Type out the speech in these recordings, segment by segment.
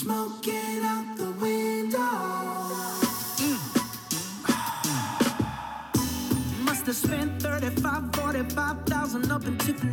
Smoking out the window. Mm. Must have spent 35, 45,000 up in Tiffany.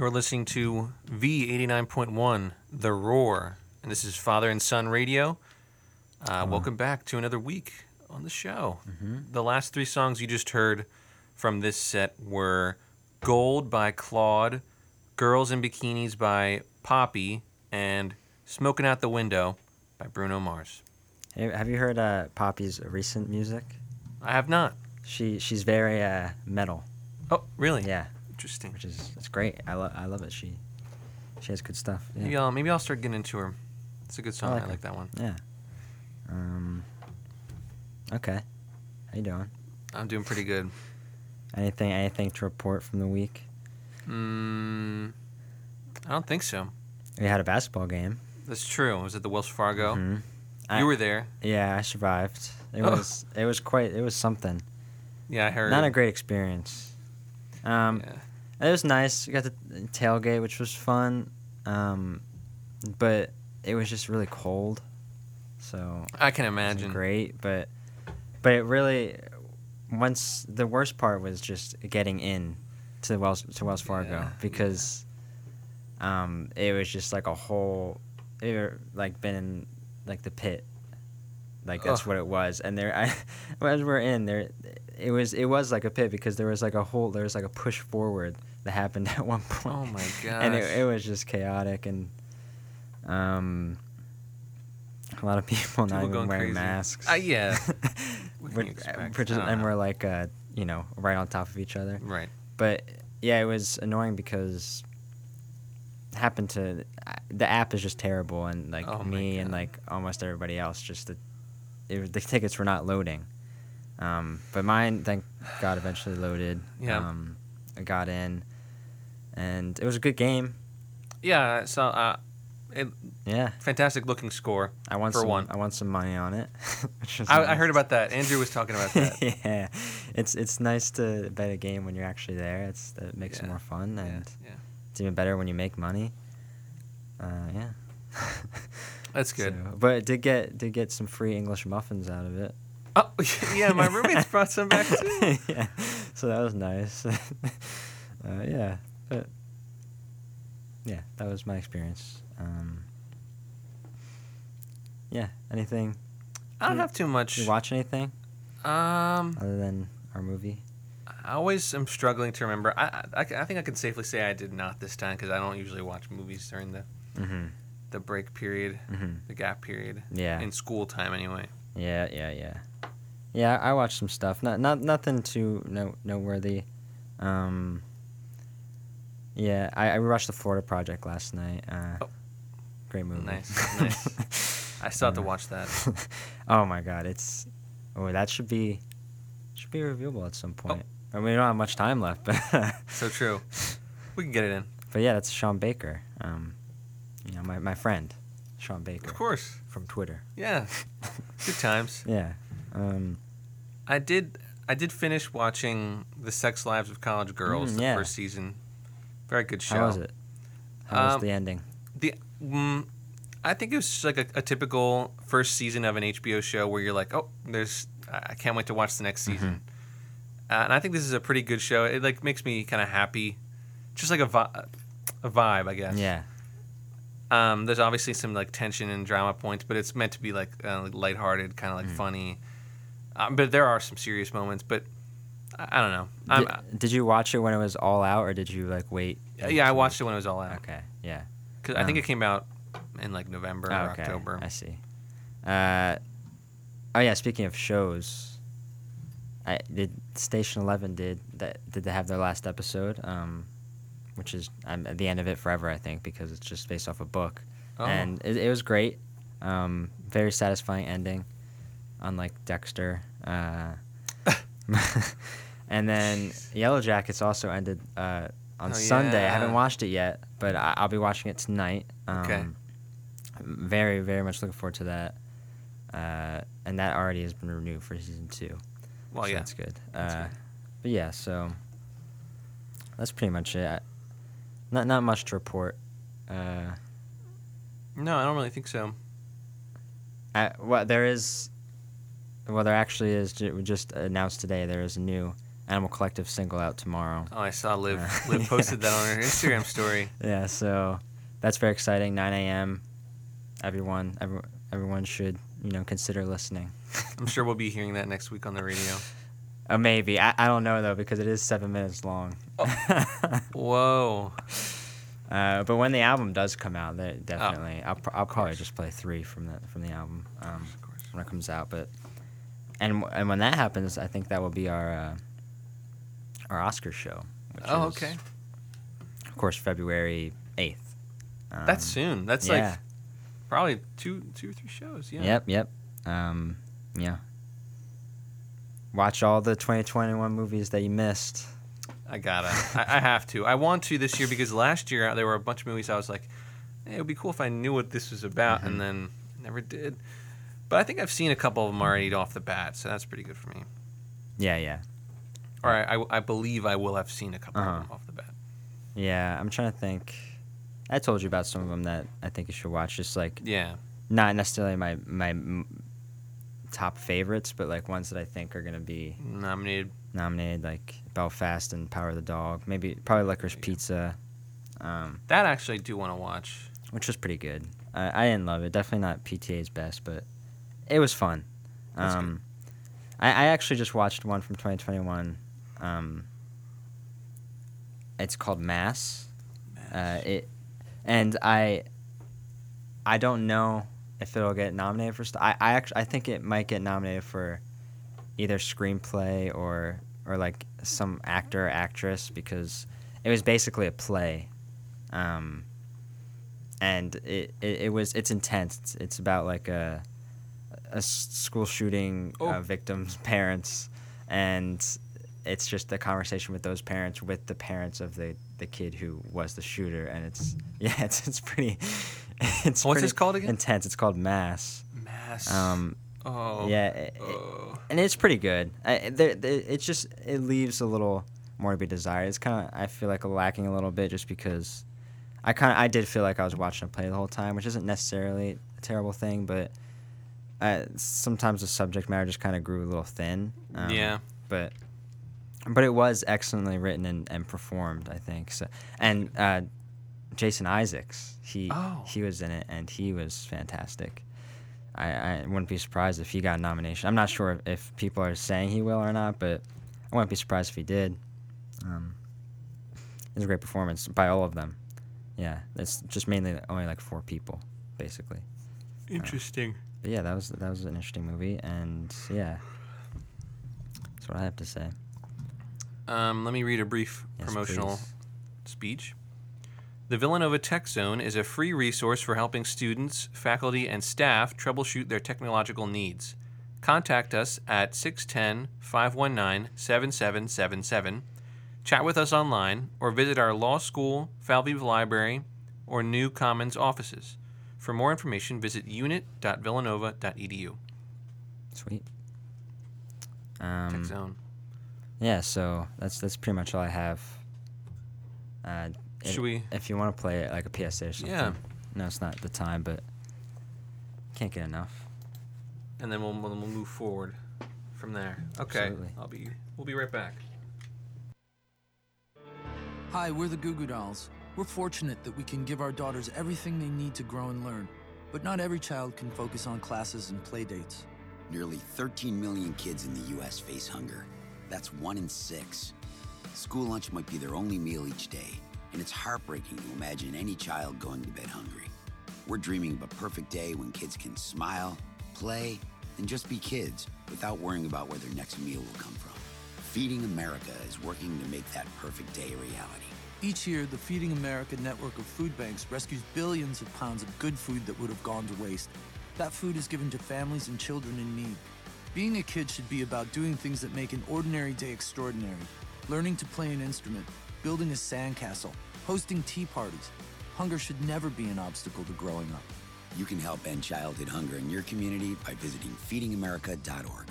You're listening to V89.1, The Roar, and this is Father and Son Radio. Uh, Welcome back to another week on the show. The last three songs you just heard from this set were Gold by Claud, Girls in Bikinis by Poppy, and Smoking Out the Window by Bruno Mars. Hey, have you heard uh, Poppy's recent music? I have not. She she's very uh, metal. Oh, really? Yeah, Interesting. which is it's great. I love I love it. She she has good stuff. Yeah. Maybe I'll, maybe I'll start getting into her. It's a good song. I like like, that one. Yeah. Um. Okay. How you doing? I'm doing pretty good. Anything anything to report from the week? Mm, I don't think so. We had a basketball game. That's true. Was it the Wells Fargo. Mhm. I- You were there. Yeah, I survived. It Oh. was it was quite it was something. Yeah, I heard. Not a great experience. Um, Yeah. It was nice. We got the tailgate, which was fun. Um, but it was just really cold. So I can imagine. great, but but it really once the worst part was just getting in to Wells to Wells Fargo Yeah, because um it was just like a whole it were, like been in like the pit like that's Ugh. what it was and there I as we're in there it was it was like a pit because there was like a whole there was like a push forward that happened at one point Oh my gosh. and it, it was just chaotic and um a lot of people, not even wearing crazy. masks. Uh, yeah. What can We're- we're just- and know. we're like uh you know right on top of each other Right. but yeah it was annoying because it happened to the app is just terrible and like Oh me and like almost everybody else just the it, the tickets were not loading um but mine thank god eventually loaded Yeah. um i got in and it was a good game Yeah. So, uh, it, yeah fantastic looking score. i want For some one. i want some money on it which was I, I heard about that. Andrew was talking about that. yeah it's it's nice to bet a game when you're actually there it's that makes it more fun and yeah. Yeah. It's even better when you make money. Uh, yeah. That's good. So, but it did get did get some free English muffins out of it. Oh, yeah, my roommates brought some back too. yeah, so that was nice. uh, yeah, but yeah, that was my experience. Um, yeah, anything? I don't Yeah. have too much. You watch anything Um, other than our movie? I always am struggling to remember. I, I, I think I can safely say I did not this time because I don't usually watch movies during the, Mm-hmm. the break period, Mm-hmm. the gap period. Yeah. In school time, anyway. Yeah, yeah, yeah. Yeah, I watched some stuff. Not not nothing too no noteworthy. Um Yeah, I, I watched the Florida Project last night. Uh Oh. great movie. Nice, nice. I still have to watch that. oh my god, it's oh that should be should be reviewable at some point. Oh. I mean we don't have much time left, but So true. We can get it in. but yeah, that's Sean Baker. Um you know, my, my friend, Sean Baker Of course. from Twitter. Yeah. Good times. Yeah. Um I did. I did finish watching The Sex Lives of College Girls, Mm, the yeah. first season. Very good show. how was it? How was Um, the ending? The mm, I think it was just like a, a typical first season of an HBO show where you're like, oh, there's I I can't wait to watch the next season. Mm-hmm. Uh, and I think this is a pretty good show. It like makes me kind of happy, just like a vi- a vibe, I guess. Yeah. Um, there's obviously some like tension and drama points, but it's meant to be like uh, like lighthearted, kind of Mm. like funny. Um, but there are some serious moments. But I, don't know. I'm, Did, did you watch it when it was all out, or did you like wait? yeah, I watched it when it was all out. Okay, yeah. Cause I think Um, it came out in like November Oh, or okay, October. I see. Uh, oh yeah. Speaking of shows, I did Station Eleven did that? Did they have their last episode? Um, which is I'm at the end of it forever, I think, because it's just based off a book, Oh. and it, it was great. Um, very satisfying ending, unlike Dexter. Uh, and then Yellow Jackets also ended uh, on Oh, Sunday. I haven't watched it yet, but I, I'll be watching it tonight. Um, Okay. Very, very much looking forward to that. Uh, and that already has been renewed for season two. well, so yeah. that's good. That's uh, good. But yeah, so that's pretty much it. I, not not much to report. Uh, No, I don't really think so. I, well, there is. Well, there actually is. we Just announced today. There is a new Animal Collective single out tomorrow. Oh, I saw Liv. Uh, Liv posted yeah. that on her Instagram story. Yeah, so that's very exciting. 9 a.m. Everyone, everyone, everyone should you know consider listening. I'm sure we'll be hearing that next week on the radio. Uh, maybe I, I don't know though because it is seven minutes long. Whoa. uh, but when the album does come out, definitely I'll, I'll probably just play three from the from the album um, when it comes out. But and and when that happens, I think that will be our uh, our Oscar show. Which Oh, is, okay. Of course, February eighth. Um, That's soon. That's yeah. like probably two, two or three shows. Yeah. Yep, yep. Um, yeah. Watch all the 2021 movies that you missed. I gotta. I, I have to. I want to this year because last year there were a bunch of movies I was like, hey, it would be cool if I knew what this was about, Mhm. and then never did. But I think I've seen a couple of them already off the bat, so that's pretty good for me. Yeah, yeah. Or I, I, I believe I will have seen a couple Uh-huh. of them off the bat. Yeah, I'm trying to think. I told you about some of them that I think you should watch. Just like Yeah. not necessarily my my top favorites, but like ones that I think are gonna be Nominated. nominated, like Belfast and Power of the Dog. Maybe probably Licorice Pizza, um, That actually I do want to watch. which was pretty good. I, I didn't love it. Definitely not PTA's best, but it was fun. That's good. Um, I, I actually just watched one from 2021. Um, it's called Mass. Uh, it, and I, I don't know if it'll get nominated for. St- I I actually I think it might get nominated for either screenplay or or like some actor or actress because it was basically a play. Um, and it, it, it was it's intense. It's, it's about like a a school shooting Oh. uh, victim's parents, and it's just a conversation with those parents with the parents of the, the kid who was the shooter, and it's yeah, it's it's pretty. It's What's this called again? Intense. It's called Mass. Mass. Um, oh. yeah, it- it- Oh. and it's pretty good. I, there, there, it just it leaves a little more to be desired. It's kind of I feel like lacking a little bit just because I kind of I did feel like I was watching a play the whole time, which isn't necessarily a terrible thing, but uh, sometimes the subject matter just kind of grew a little thin. Um, Yeah. But but it was excellently written and, and performed, I think. So and uh, Jason Isaacs, he Oh. he was in it and he was fantastic. I, I wouldn't be surprised if he got a nomination. I'm not sure if people are saying he will or not, but I wouldn't be surprised if he did. Um, it was a great performance by all of them. Yeah, it's just mainly only like four people, basically. Interesting. But yeah, that was that was an interesting movie, and yeah, that's what I have to say. Um, let me read a brief Yes, promotional please. speech. The Villanova Tech Zone is a free resource for helping students, faculty, and staff troubleshoot their technological needs. Contact us at 610 519 7777, chat with us online, or visit our law school, Falvey Library, or New Commons offices. For more information, visit unit.villanova.edu. Sweet. Tech Um, Zone. Yeah, so that's that's pretty much all I have. Uh, it- Should we- If you want to play it like a PSA or something. Yeah. No, it's not the time, but can't get enough. and then we'll, we'll we'll move forward from there. Okay, Absolutely. I'll be we'll be right back. Hi, we're the Goo Goo Dolls. We're fortunate that we can give our daughters everything they need to grow and learn. But not every child can focus on classes and play dates. Nearly 13 million kids in the U.S. face hunger. That's one in six. School lunch might be their only meal each day, and it's heartbreaking to imagine any child going to bed hungry. We're dreaming of a perfect day when kids can smile, play, and just be kids without worrying about where their next meal will come from. Feeding America is working to make that perfect day a reality. Each year, the Feeding America network of food banks rescues billions of pounds of good food that would have gone to waste. That food is given to families and children in need. Being a kid should be about doing things that make an ordinary day extraordinary. Learning to play an instrument, building a sandcastle, hosting tea parties. Hunger should never be an obstacle to growing up. You can help end childhood hunger in your community by visiting feedingamerica.org.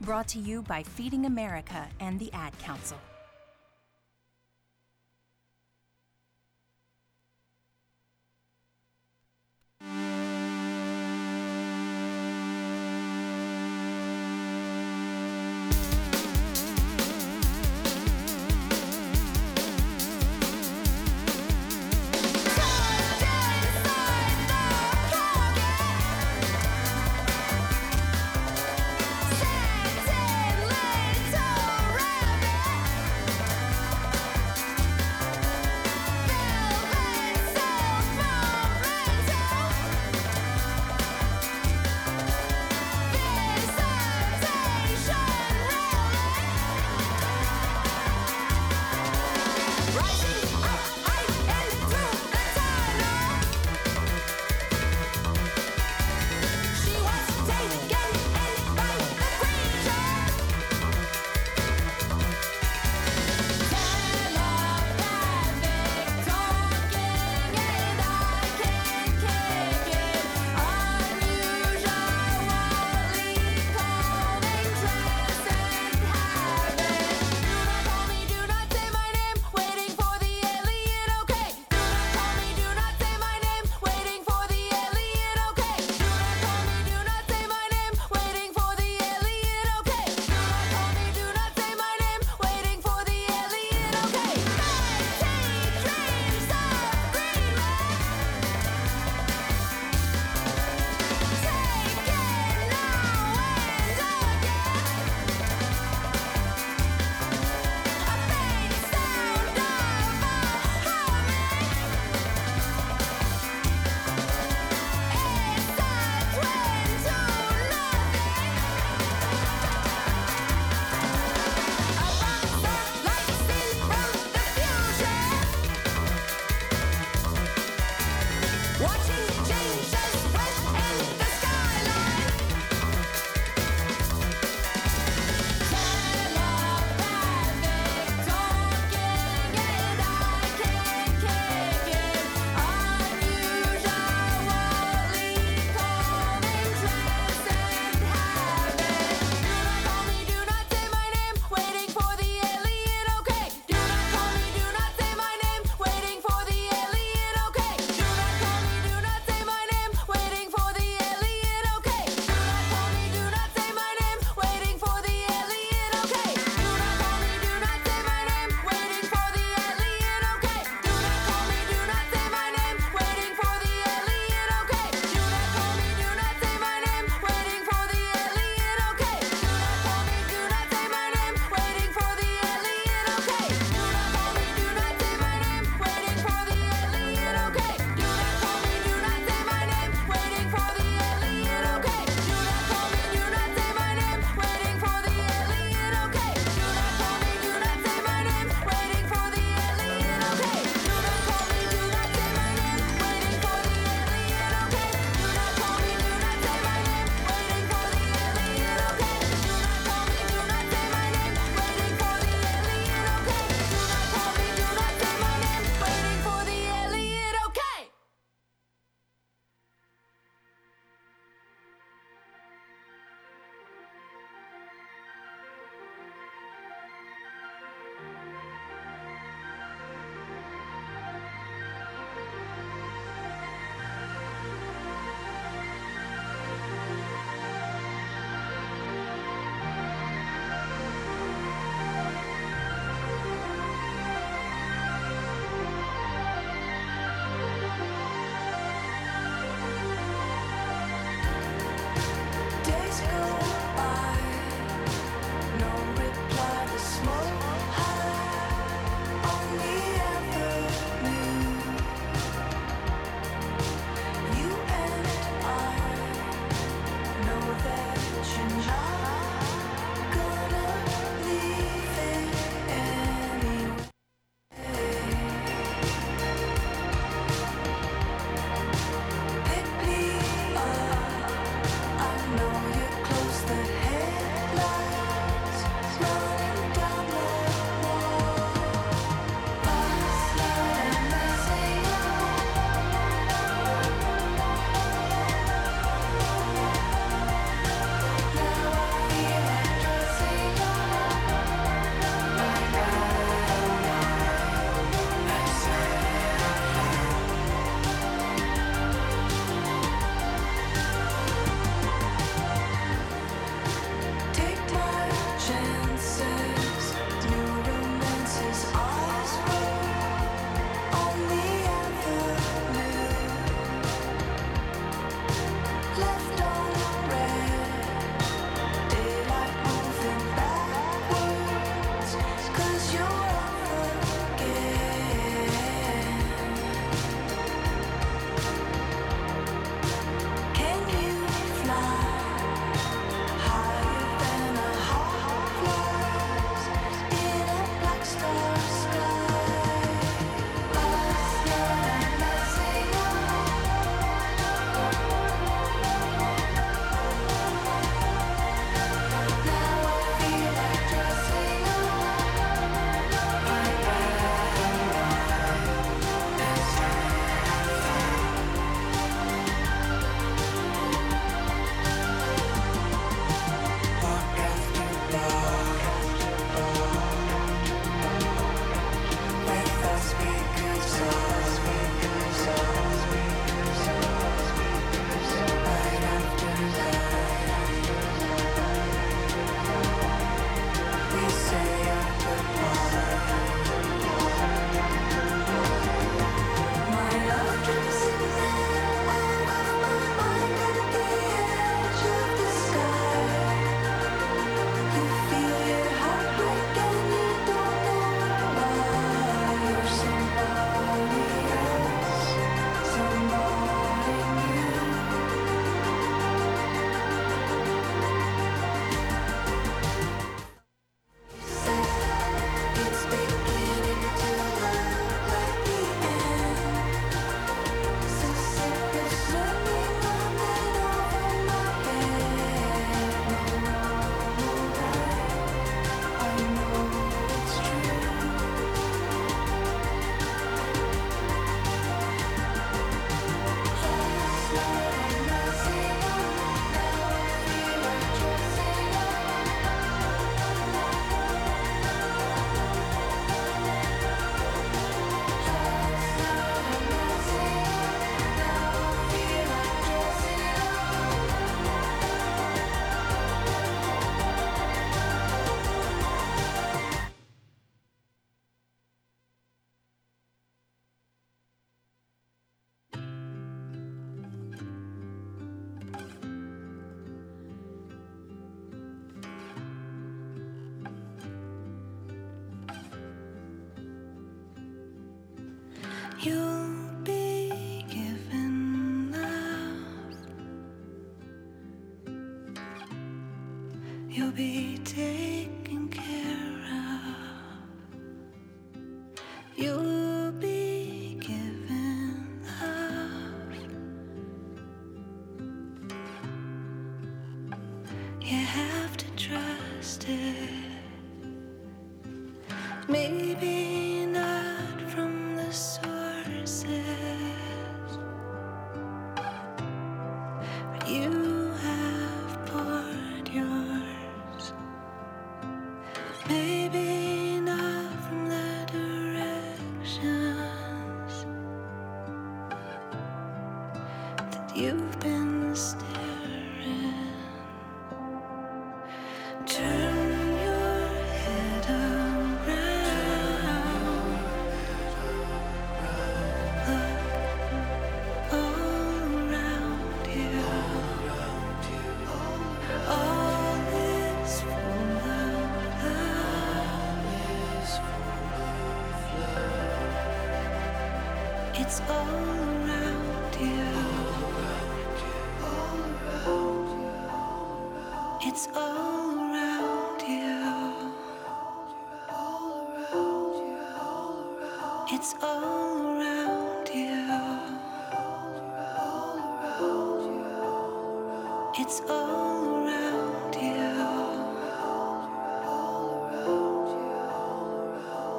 Brought to you by Feeding America and the Ad Council.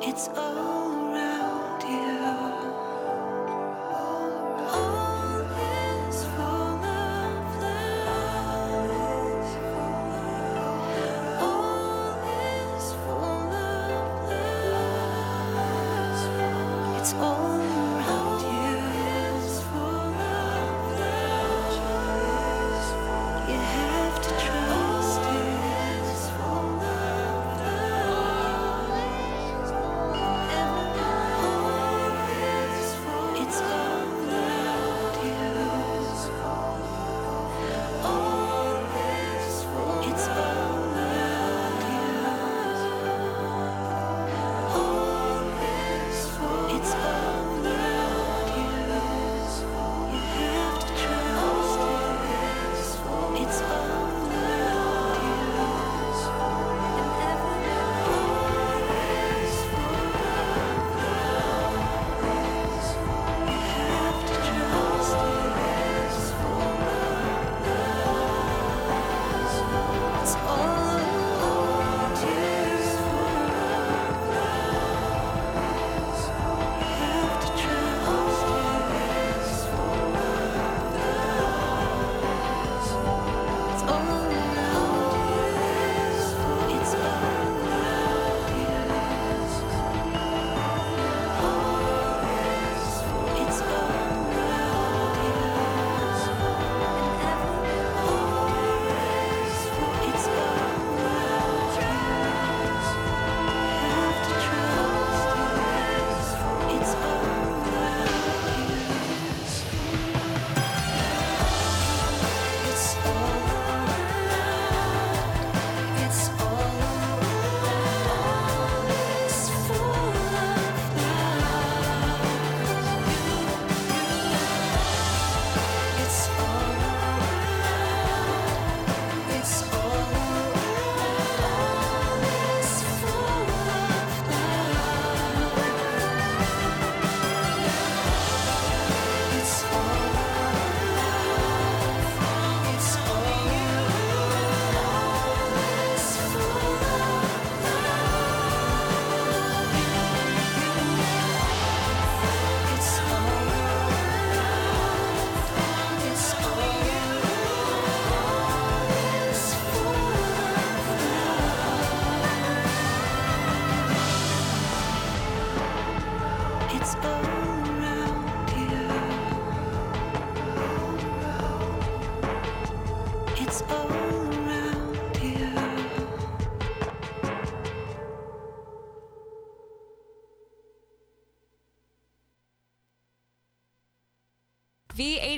It's all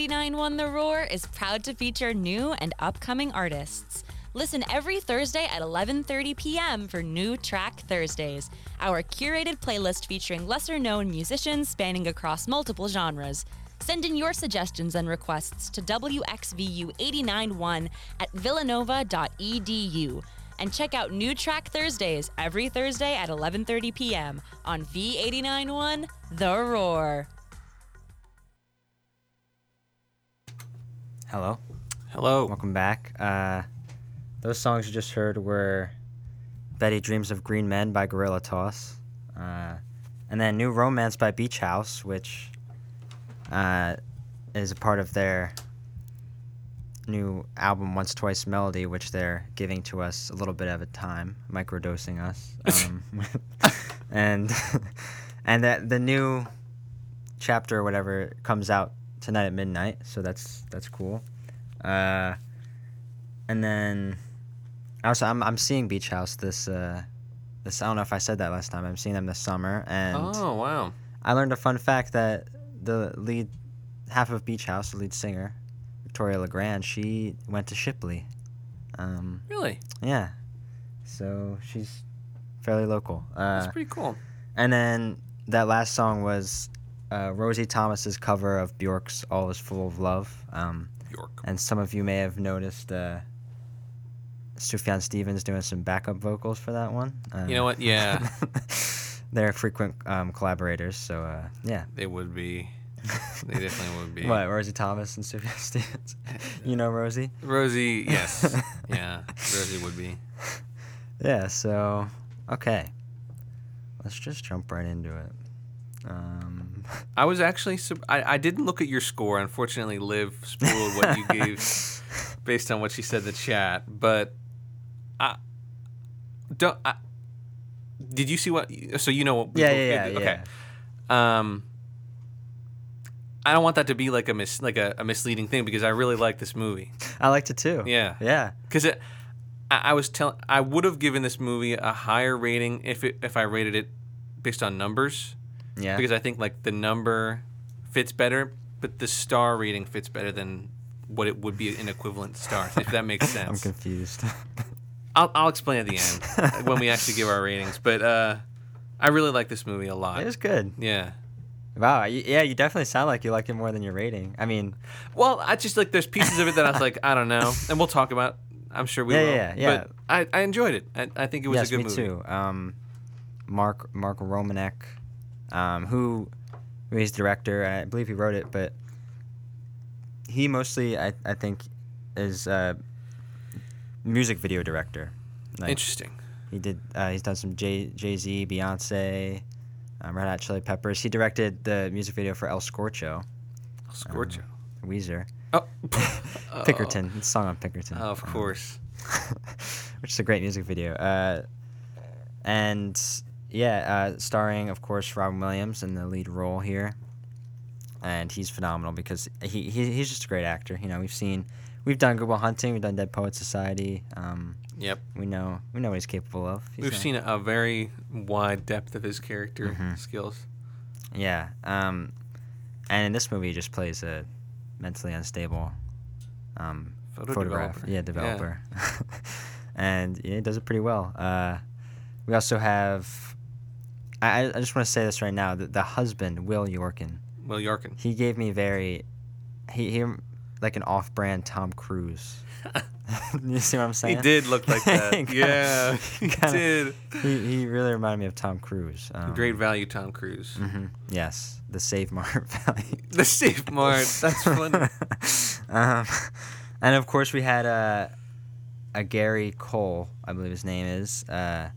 V89 Won the Roar is proud to feature new and upcoming artists. Listen every Thursday at 11:30 p.m. for New Track Thursdays, our curated playlist featuring lesser-known musicians spanning across multiple genres. Send in your suggestions and requests to WXVU891 at villanova.edu. And check out New Track Thursdays every Thursday at 11:30 p.m. on V891 The Roar. Hello. Hello. Welcome back. Uh, those songs you just heard were Betty Dreams of Green Men by Guerilla Toss. Uh, and then New Romance by Beach House, which uh, is a part of their new album Once Twice Melody, which they're giving to us a little bit at a time, microdosing us. Um, and and that the new chapter or whatever comes out tonight at midnight, so that's that's cool. Uh, and then also I'm I'm seeing Beach House this uh this I don't know if I said that last time. I'm seeing them this summer and Oh wow. I learned a fun fact that the lead half of Beach House, the lead singer, Victoria Legrand, she went to Shipley. Um, Really? yeah, so she's fairly local. Uh, That's pretty cool. and then that last song was uh, Rosie Thomas's cover of Bjork's "All Is Full of Love." Um, York. and some of you may have noticed uh, Sufjan Stevens doing some backup vocals for that one. Uh, You know what? Yeah, they're frequent um, collaborators, so uh, yeah. they would be. They definitely would be. What, Rosie Thomas and Sufjan Stevens? you know Rosie? Rosie, yes. yeah, Rosie would be. Yeah, so, okay. Let's just jump right into it. Um, I was actually. I, I didn't look at your score. Unfortunately, Liv spoiled what you gave based on what she said in the chat. But I don't. I, did you see what? So you know what? we yeah, both yeah, yeah, Okay. yeah. Um, I don't want that to be like a mis like a, a misleading thing because I really like this movie. I liked it too. Yeah. Yeah. Because it, I, I was telling, I would have given this movie a higher rating if it if I rated it based on numbers Yeah. because I think like the number fits better, but the star rating fits better than what it would be an equivalent star. If that makes sense. I'm confused. I'll I'll explain at the end when we actually give our ratings. But uh, I really like this movie a lot. it was good. Yeah. Wow. Yeah, you definitely sound like you like it more than your rating. I mean, Well, I just like there's pieces of it that I was like I don't know, and we'll talk about. I'm sure we Yeah, will. yeah, yeah. But I, I enjoyed it. I, I think it was yes, a good me movie. too. Um, Mark Mark Romanek, um, who, he's director, I believe he wrote it, but he mostly, I, I think, is a music video director. Like, Interesting. He did. Uh, he's done some Jay Jay Z, Beyonce, um, Red Hot Chili Peppers. He directed the music video for El Scorcho, El Scorcho. Weezer, Oh, Pinkerton. It's song on Pinkerton. of um, course. which is a great music video. Uh, and yeah, uh, starring of course Robin Williams in the lead role here, and he's phenomenal because he, he he's just a great actor. You know, we've seen, we've done Good Will Hunting, we've done Dead Poet Society. Um, Yep. we know we know what he's capable of. He's We've seen a very wide depth of his character Mm-hmm. skills. Yeah. Um, and in this movie, he just plays a mentally unstable um, Photo photograph. developer. Yeah, Yeah. developer. and yeah, he does it pretty well. Uh, we also have. I, I just want to say this right now. The, the husband, Will Yorkin, Will Yarkin. he gave me very. He, he like an off brand Tom Cruise. you see what I'm saying? He did look like that. Kinda- yeah, he kinda- did. He, he really reminded me of Tom Cruise. Um, Great value, Tom Cruise. mhm, Yes, the Save Mart value. The Save Mart. That's funny. um, and of course, we had uh, a Gary Cole, I believe his name is, uh,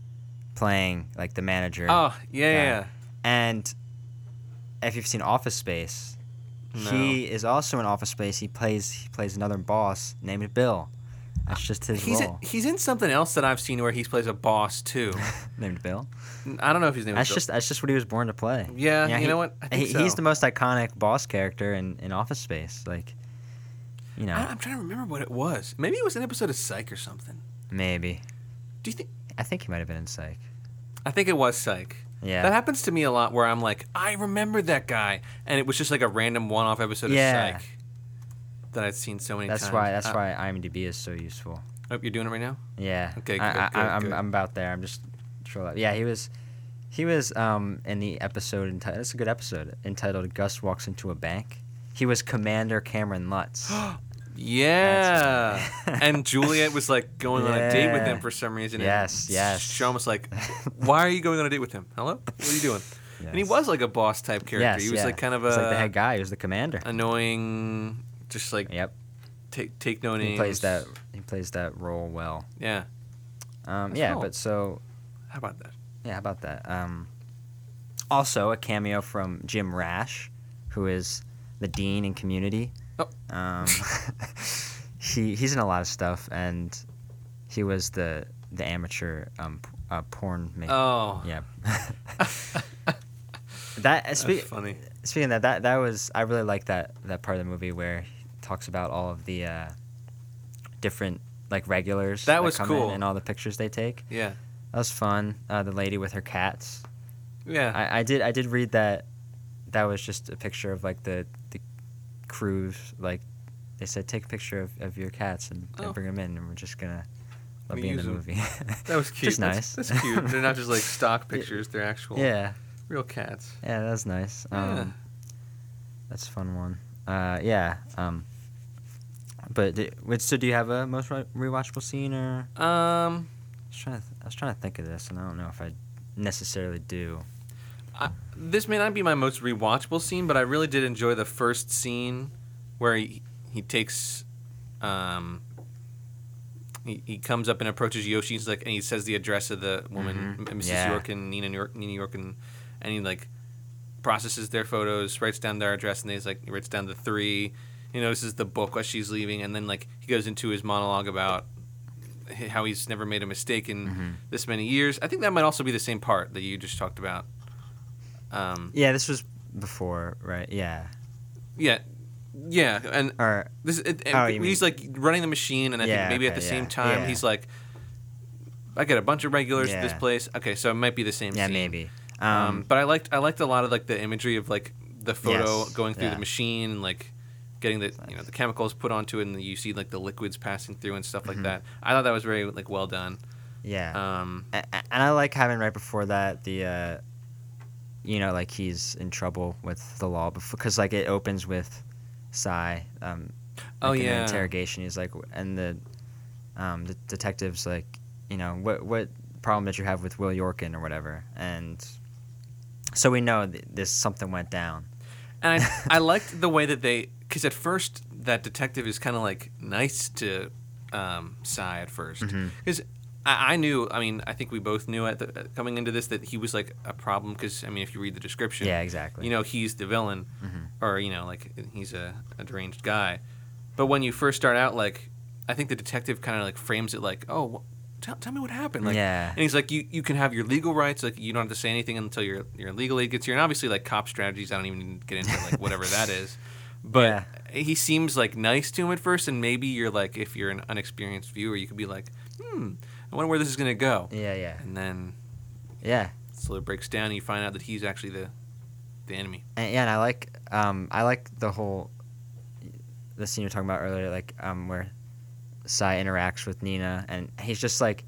playing like the manager. Oh yeah, yeah. And if you've seen Office Space, No. he is also in Office Space. He plays he plays another boss named Bill. That's just his He's in, role. he's in something else that I've seen where he plays a boss too. named Bill. I don't know if his name That's just that's just what he was born to play. Yeah, you he- know what? He, he's the most iconic boss character in, in Office Space. Like, you know, I, I'm trying to remember what it was. Maybe it was an episode of Psych or something. maybe. Do you think? I think he might have been in Psych. I think it was Psych. Yeah. That happens to me a lot where I'm like, I remember that guy, and it was just like a random one-off episode Yeah. of Psych that I've seen so many That's times. why. That's Uh, why IMDb is so useful. Oh, you're doing it right now. Yeah. Okay, good, I, good, I'm, good. I'm about there. I'm just troll. Yeah, he was, he was um in the episode entitled. It's a good episode entitled "Gus Walks into a Bank." He was Commander Cameron Lutz. Yeah. and Juliet was like going on a date with him for some reason. Yes, and yes. Sean was like, "Why are you going on a date with him? Hello, what are you doing?" And he was like a boss type character. yes, he was yeah. like kind of a like the head guy. He was the commander. annoying, just like Yep. take take no names. He plays that. He plays that role well. Yeah. Um, yeah, cool. but so How about that? Yeah, how about that? Um, also, a cameo from Jim Rash, who is the dean in Community. Oh. Um, he he's in a lot of stuff, and he was the the amateur um, uh, porn maker. Oh. Yeah. that That's speak, funny. speaking of that, that that was I really like that that part of the movie where he talks about all of the uh, different like regulars That was come in cool. and all the pictures they take. Yeah. That was fun. Uh, the lady with her cats. Yeah. I, I did I did read that that was just a picture of like the the crews like they said take a picture of, of your cats and, Oh. and bring them in and we're just gonna let Gonna be in the use 'em. movie. that was cute. Just That's- nice. That's, cute. They're not just like stock pictures. They're actual yeah, real cats. yeah, that was nice. Um, Yeah. That's a fun one. Uh, yeah. Um, but di- wait, so do you have a most re- rewatchable scene or? Um. I was trying to th- I was trying to think of this and I don't know if I necessarily do. I, this may not be my most rewatchable scene, but I really did enjoy the first scene where he he takes um he, he comes up and approaches Yoshi's like and he says the address of the woman Mhm. Mrs. Yeah. York and Nina York Nina York and and he like processes their photos, writes down their address and he's like he writes down the three. He notices the book while she's leaving and then like he goes into his monologue about how he's never made a mistake in Mhm. this many years. I think that might also be the same part that you just talked about. Um, Yeah, this was before, right? Yeah. yeah, yeah, and Or this it, and Oh, he's like running the machine, and I Yeah, think maybe at okay, the same time yeah. he's like, I get a bunch of regulars at this place. Okay, so it might be the same. yeah, scene. maybe. Um, Um, but I liked I liked a lot of like the imagery of like the photo Yes, going through yeah. the machine and like getting the you know the chemicals put onto it, and you see like the liquids passing through and stuff like Mhm. that. I thought that was very like well done. yeah. Um, A- a- and I like having right before that the, uh, you know, like he's in trouble with the law because like it opens with Sy. Um, Oh, like, in yeah. interrogation. He's like, and the, um, the detective's like, you know, what what problem did you have with Will Yorkin or whatever, and so we know th- this something went down. And I, I liked the way that they, because at first that detective is kind of like nice to um, Sy at first, because I, I knew. I mean, I think we both knew at the, coming into this that he was like a problem. Because I mean, if you read the description, Yeah, exactly. you know he's the villain, Mhm. or you know like he's a, a deranged guy. But when you first start out, like I think the detective kind of like frames it like, oh. Tell, tell me what happened. Like, Yeah. And he's like, you, you can have your legal rights. Like, you don't have to say anything until your your legal aid gets here. And obviously, like cop strategies, I don't even get into like whatever that is. But Yeah. he seems like nice to him at first, and maybe you're like, if you're an unexperienced viewer, you could be like, hmm, I wonder where this is gonna go. Yeah, yeah, And then yeah. So it slowly breaks down, and you find out that he's actually the the enemy. And, yeah, and I like um I like the whole the scene you're talking about earlier, like um where Sy interacts with Nina, and he's just like,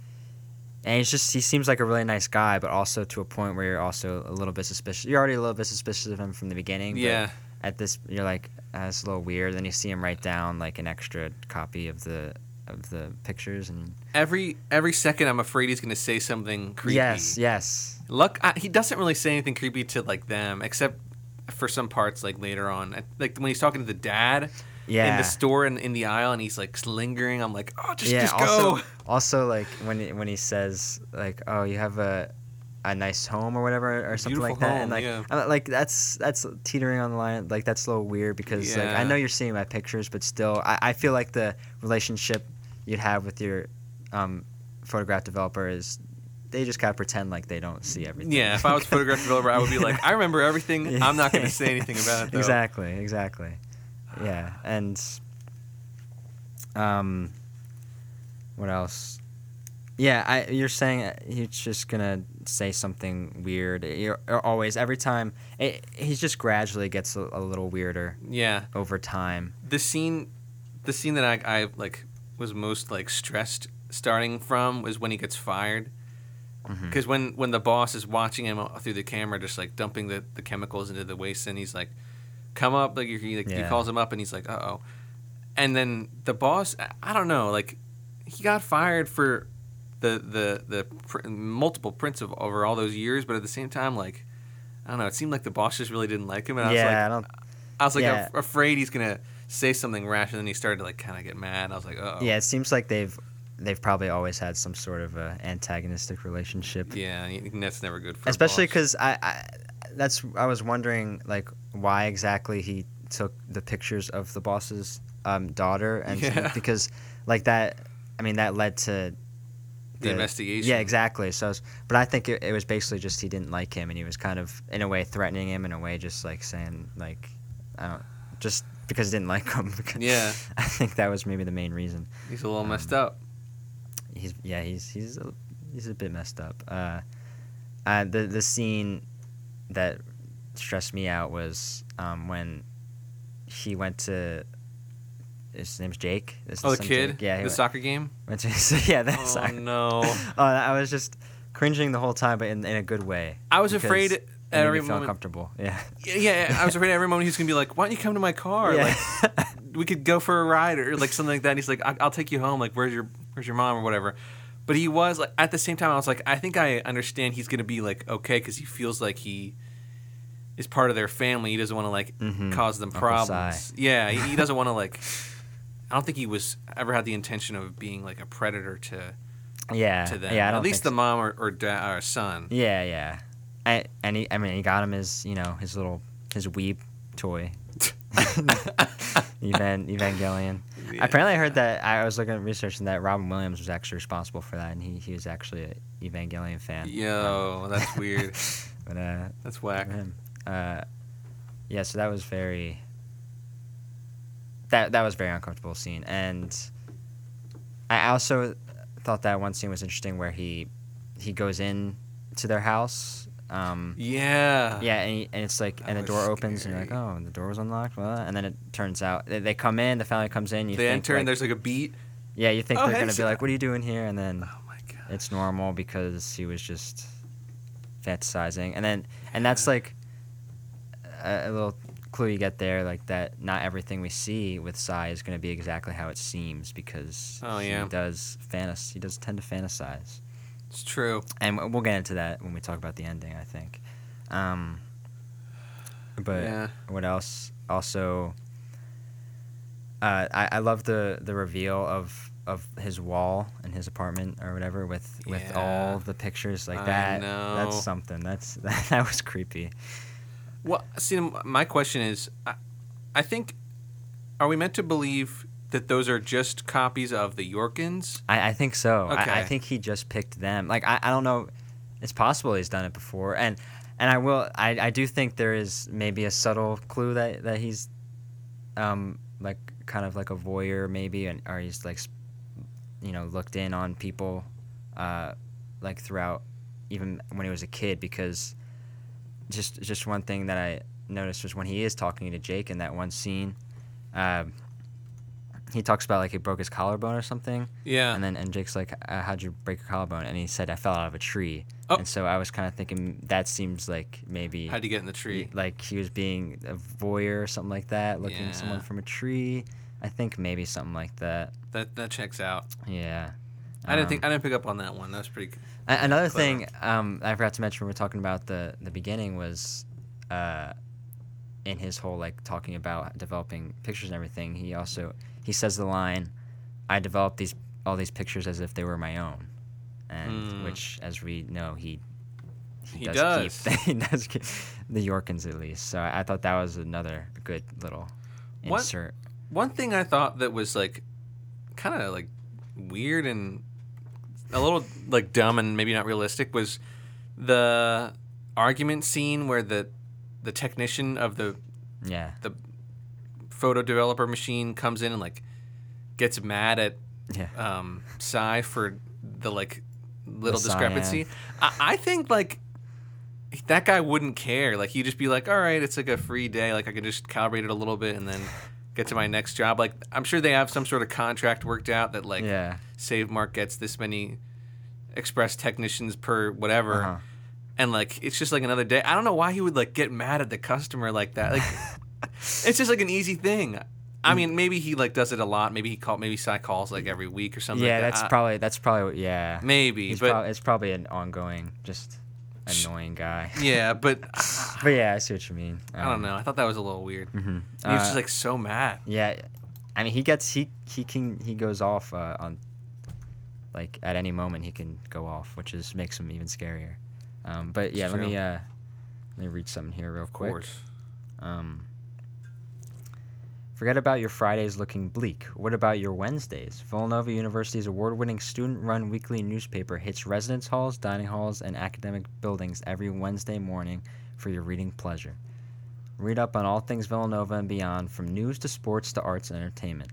and he's just he seems like a really nice guy, but also to a point where you're also a little bit suspicious. You're already a little bit suspicious of him from the beginning. but Yeah. At this, you're like, it's a little weird. Then you see him write down like an extra copy of the of the pictures, and Every every second, I'm afraid he's gonna say something creepy. yes, yes, Luck, I, he doesn't really say anything creepy to like them, except for some parts like later on, like when he's talking to the dad. Yeah. In the store and in the aisle, and he's like lingering. I'm like, oh, just, yeah. just go. also like when he, when he says like, "Oh, you have a a nice home or whatever or something like that," home, and like, yeah. I'm like that's that's teetering on the line. Like that's a little weird because like I know you're seeing my pictures, but still, I, I feel like the relationship you'd have with your um, photograph developer is they just kind of pretend like they don't see everything. Yeah, if I was a photograph developer, I would be like, I remember everything. Yeah. I'm not going to say anything about it. Though. Exactly, exactly. Yeah, and um, what else? Yeah, I you're saying uh, he's just gonna say something weird. You're, you're always every time it, he just gradually gets a, a little weirder Yeah, over time. the scene, the scene that I, I like was most like stressed starting from was when he gets fired. Mm-hmm. Because when when the boss is watching him through the camera, just like dumping the, the chemicals into the waste, and he's like, "Come up!" Like he, like, he calls him up, and he's like, "Uh oh," and then the boss, I- don't know, like he got fired for the the the pr- multiple prints of over all those years, but at the same time, like I don't know, it seemed like the boss just really didn't like him, and I was like, I don't. I was like Yeah. af- afraid he's gonna say something rash, and then he started to like kind of get mad. I was like, oh, Yeah, it seems like they've they've probably always had some sort of a antagonistic relationship. yeah, and that's never good for. especially because I, I that's I was wondering like why exactly he took the pictures of the boss's um, daughter and Yeah. because like that I mean that led to the, investigation. yeah exactly so I was- but I think it, it was basically just he didn't like him and he was kind of in a way threatening him in a way just like saying like I don't just because he didn't like him because Yeah. I think that was maybe the main reason he's a little Um, messed up. he's yeah he's he's a, he's a bit messed up. Uh, uh, the the scene that stressed me out was um, when he went to his name's Jake. Is Oh, the kid, Jake? Yeah, the went, soccer game. went to so yeah, that's Oh sorry. no, Oh, I was just cringing the whole time, but in, in a good way. I was because afraid made every feel moment- uncomfortable. Yeah. yeah, yeah, I was afraid every moment he's gonna be like, "Why don't you come to my car? Yeah. Like, we could go for a ride or like something like that." And he's like, I- "I'll take you home. Like, where's your where's your mom or whatever." But he was like, at the same time, I was like, I think I understand he's gonna be like okay because he feels like he is part of their family. He doesn't want to like Mhm. cause them problems. Yeah, he, he doesn't want to like. I don't think he was ever had the intention of being like a predator to yeah. to them. Yeah. At least the so. mom or or, da- or son. Yeah, yeah. I, and he, I mean, he got him his, you know, his little, his weeb toy. Evan, Evangelion. Yeah. Apparently, I heard that I was looking at research and that Robin Williams was actually responsible for that, and he, he was actually an Evangelion fan. Yo, that's weird. But uh, That's whack. Uh, yeah, so that was very. That that was very uncomfortable scene, and I also thought that one scene was interesting where he he goes in to their house. Um, Yeah. yeah, and, and it's like, and the door opens, and you're like, oh, and the door was unlocked, well, and then it turns out they, they come in, the family comes in, you They think, enter and like- there's like a beat. yeah, you think Oh, they're hey, gonna be like, what are you doing here, and then Oh my god. it's normal because he was just fantasizing and then and that's like a, a little clue you get there like that not everything we see with Sy is going to be exactly how it seems because Oh, yeah. he does fantas he does tend to fantasize It's true. and we'll get into that when we talk about the ending I think um but Yeah. what else also uh, I, I love the the reveal of of his wall in his apartment or whatever with with Yeah. all the pictures like I that know. that's something that's that, that was creepy Well, see, my question is, I, I think, are we meant to believe that those are just copies of the Yorkins? I, I think so. I, I think he just picked them. Like I, I don't know. It's possible he's done it before. And and I will I, I do think there is maybe a subtle clue that that he's um like kind of like a voyeur maybe and or he's like you know looked in on people uh like throughout even when he was a kid because just just one thing that I noticed was when he is talking to Jake in that one scene um he talks about like he broke his collarbone or something Yeah. and then and Jake's like, uh, "How'd you break your collarbone?" And he said, "I fell out of a tree." Oh. And so I was kind of thinking that seems like maybe How'd you get in the tree? like he was being a voyeur or something like that, looking at someone from a tree. I think maybe something like that. That that checks out. Yeah. I didn't Um, think I didn't pick up on that one. That was pretty. Another Clever. thing um, I forgot to mention when we were talking about the the beginning was, uh, in his whole like talking about developing pictures and everything. He also he says the line, "I developed these all these pictures as if they were my own," and Mm. which, as we know, he He does, does. keep he does keep the Yorkins at least. So I, I thought that was another good little insert. One thing I thought that was like, kind of like weird and a little like dumb and maybe not realistic was the argument scene where the the technician of the Yeah. the photo developer machine comes in and like gets mad at Yeah. um Sy for the like little The discrepancy. I, I think like that guy wouldn't care. Like he'd just be like, all right, it's like a free day. Like I can just calibrate it a little bit and then get to my next job. Like I'm sure they have some sort of contract worked out that like Yeah. Save Mart gets this many express technicians per whatever. Uh-huh. And like it's just like another day. I don't know why he would like get mad at the customer like that. Like it's just like an easy thing. Mm. I mean, maybe he like does it a lot. Maybe he call maybe Sy calls like every week or something. Yeah, like that. that's I- probably that's probably yeah. maybe, He's but prob- it's probably an ongoing, just annoying guy. yeah, but But yeah, I see what you mean. I don't Um, know. I thought that was a little weird. He was Uh, just like so mad. Yeah, I mean he gets he he can he goes off uh, on like at any moment he can go off, which is makes him even scarier. Um, but yeah, let me uh, let me read something here real Of quick. course. Um, forget about your Fridays looking bleak. What about your Wednesdays? Villanova University's award winning student run weekly newspaper hits residence halls, dining halls, and academic buildings every Wednesday morning for your reading pleasure. Read up on all things Villanova and beyond, from news to sports to arts and entertainment.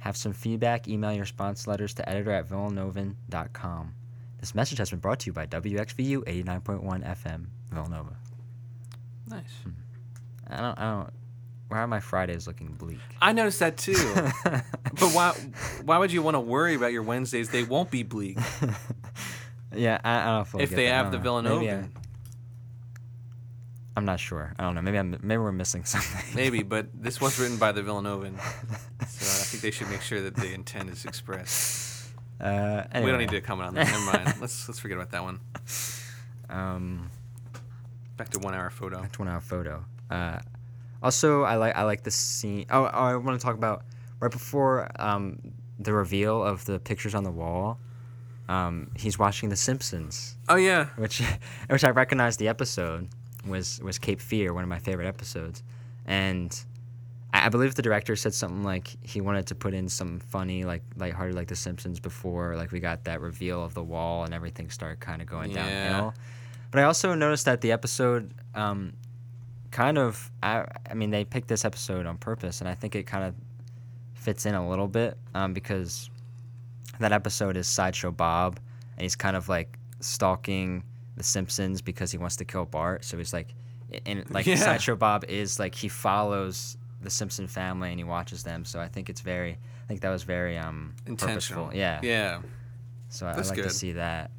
Have some feedback, email your response letters to editor at villanovan.com. This message has been brought to you by WXVU 89.1 FM, Villanova. Nice. Hmm. I don't, I don't, why are my Fridays looking bleak? I noticed that too. but why why would you want to worry about your Wednesdays? They won't be bleak Yeah, I, I don't fully if get they that. Have the know. I, I'm not sure. I don't know. Maybe I'm maybe we're missing something. Maybe, but this was written by the Villanovan. So I think they should make sure that the intent is expressed. Uh, anyway. We don't need to comment on that. Never mind. Let's let's forget about that one. Um, Back to one hour photo. back to one hour photo. Uh, also, I like I like the scene. Oh, oh I want to talk about right before um, the reveal of the pictures on the wall. Um, he's watching The Simpsons, Oh yeah. which which I recognized the episode was was Cape Fear, one of my favorite episodes, and I, I believe the director said something like he wanted to put in some funny, like lighthearted, like The Simpsons before like we got that reveal of the wall and everything started kind of going Yeah. downhill. But I also noticed that the episode, um, kind of, I, I mean, they picked this episode on purpose, and I think it kind of fits in a little bit um, because that episode is Sideshow Bob, and he's kind of like stalking the Simpsons because he wants to kill Bart. So he's like, and like Yeah. Sideshow Bob is like he follows the Simpson family and he watches them. So I think it's very, I think that was very um Intentional. purposeful. Yeah. Yeah. So I, I like to see that.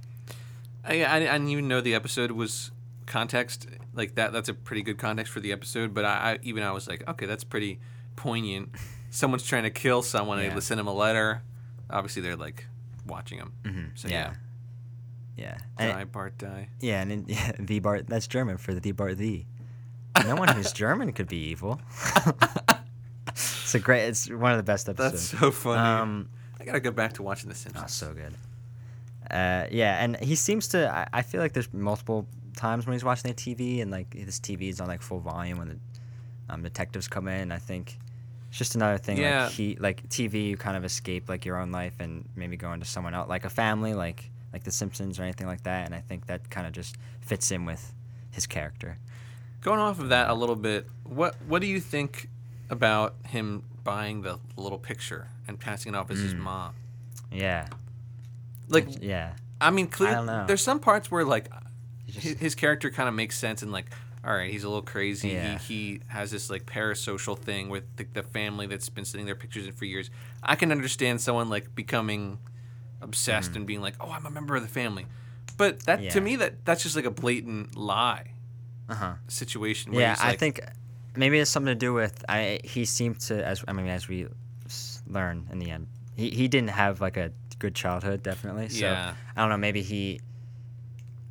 I, I, I didn't even know the episode was context like that. That's a pretty good context for the episode. But I, I even I was like, okay, that's pretty poignant. Someone's trying to kill someone. Yeah. They send him a letter. Obviously, they're like watching him. mm-hmm. So Yeah. yeah, Yeah. And die Bart die. Yeah, and in, yeah, the Bart that's German for the Bart the. No one who's German could be evil. it's a great. It's one of the best episodes. That's so funny. Um, I gotta go back to watching The oh, so good. Uh, yeah, and he seems to. I, I feel like there's multiple times when he's watching the TV, and like his TV is on like full volume when the um, detectives come in. I think it's just another thing. Yeah. Like he like TV, you kind of escape like your own life and maybe go into someone else, like a family, like like The Simpsons or anything like that. And I think that kind of just fits in with his character. Going off of that a little bit, what what do you think about him buying the little picture and passing it off as his Mm. mom? Yeah. Like, Yeah. I mean, clearly, there's some parts where like His, just- his character kind of makes sense and like, all right, he's a little crazy. Yeah. He, he has this like parasocial thing with the, the family that's been sending their pictures in for years. I can understand someone like becoming obsessed and being like, oh, I'm a member of the family. But that. Yeah. to me that that's just like a blatant lie Uh huh. situation. Where Yeah, he's I think maybe it's something to do with I. He seemed to, as I mean, as we learn in the end, he he didn't have like a good childhood, definitely. So Yeah. I don't know. Maybe he,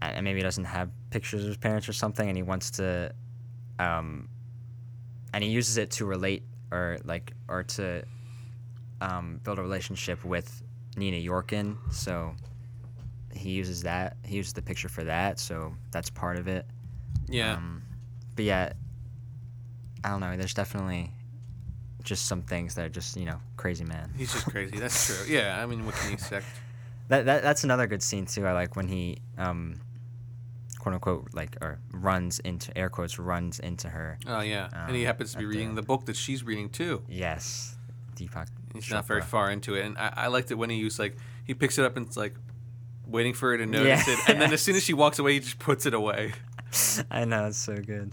I- maybe he doesn't have pictures of his parents or something, and he wants to, um, and he uses it to relate or like or to, um, build a relationship with Nina Yorkin. So. He uses that. He uses the picture for that, so that's part of it. yeah. Um, but yeah, I don't know. There's definitely just some things that are just you know crazy, man. He's just crazy. That's true. Yeah, I mean, what can you expect? That, that that's another good scene too. I like when he um, quote unquote like or runs into air quotes runs into her. Oh yeah, and he Um, happens to be reading the- the book that she's reading too. Yes, Deepak. He's not very far into it, and I, I liked it when he used like, he picks it up and it's like, waiting for her to notice Yeah. it, and then as soon as she walks away, he just puts it away. I know it's so good.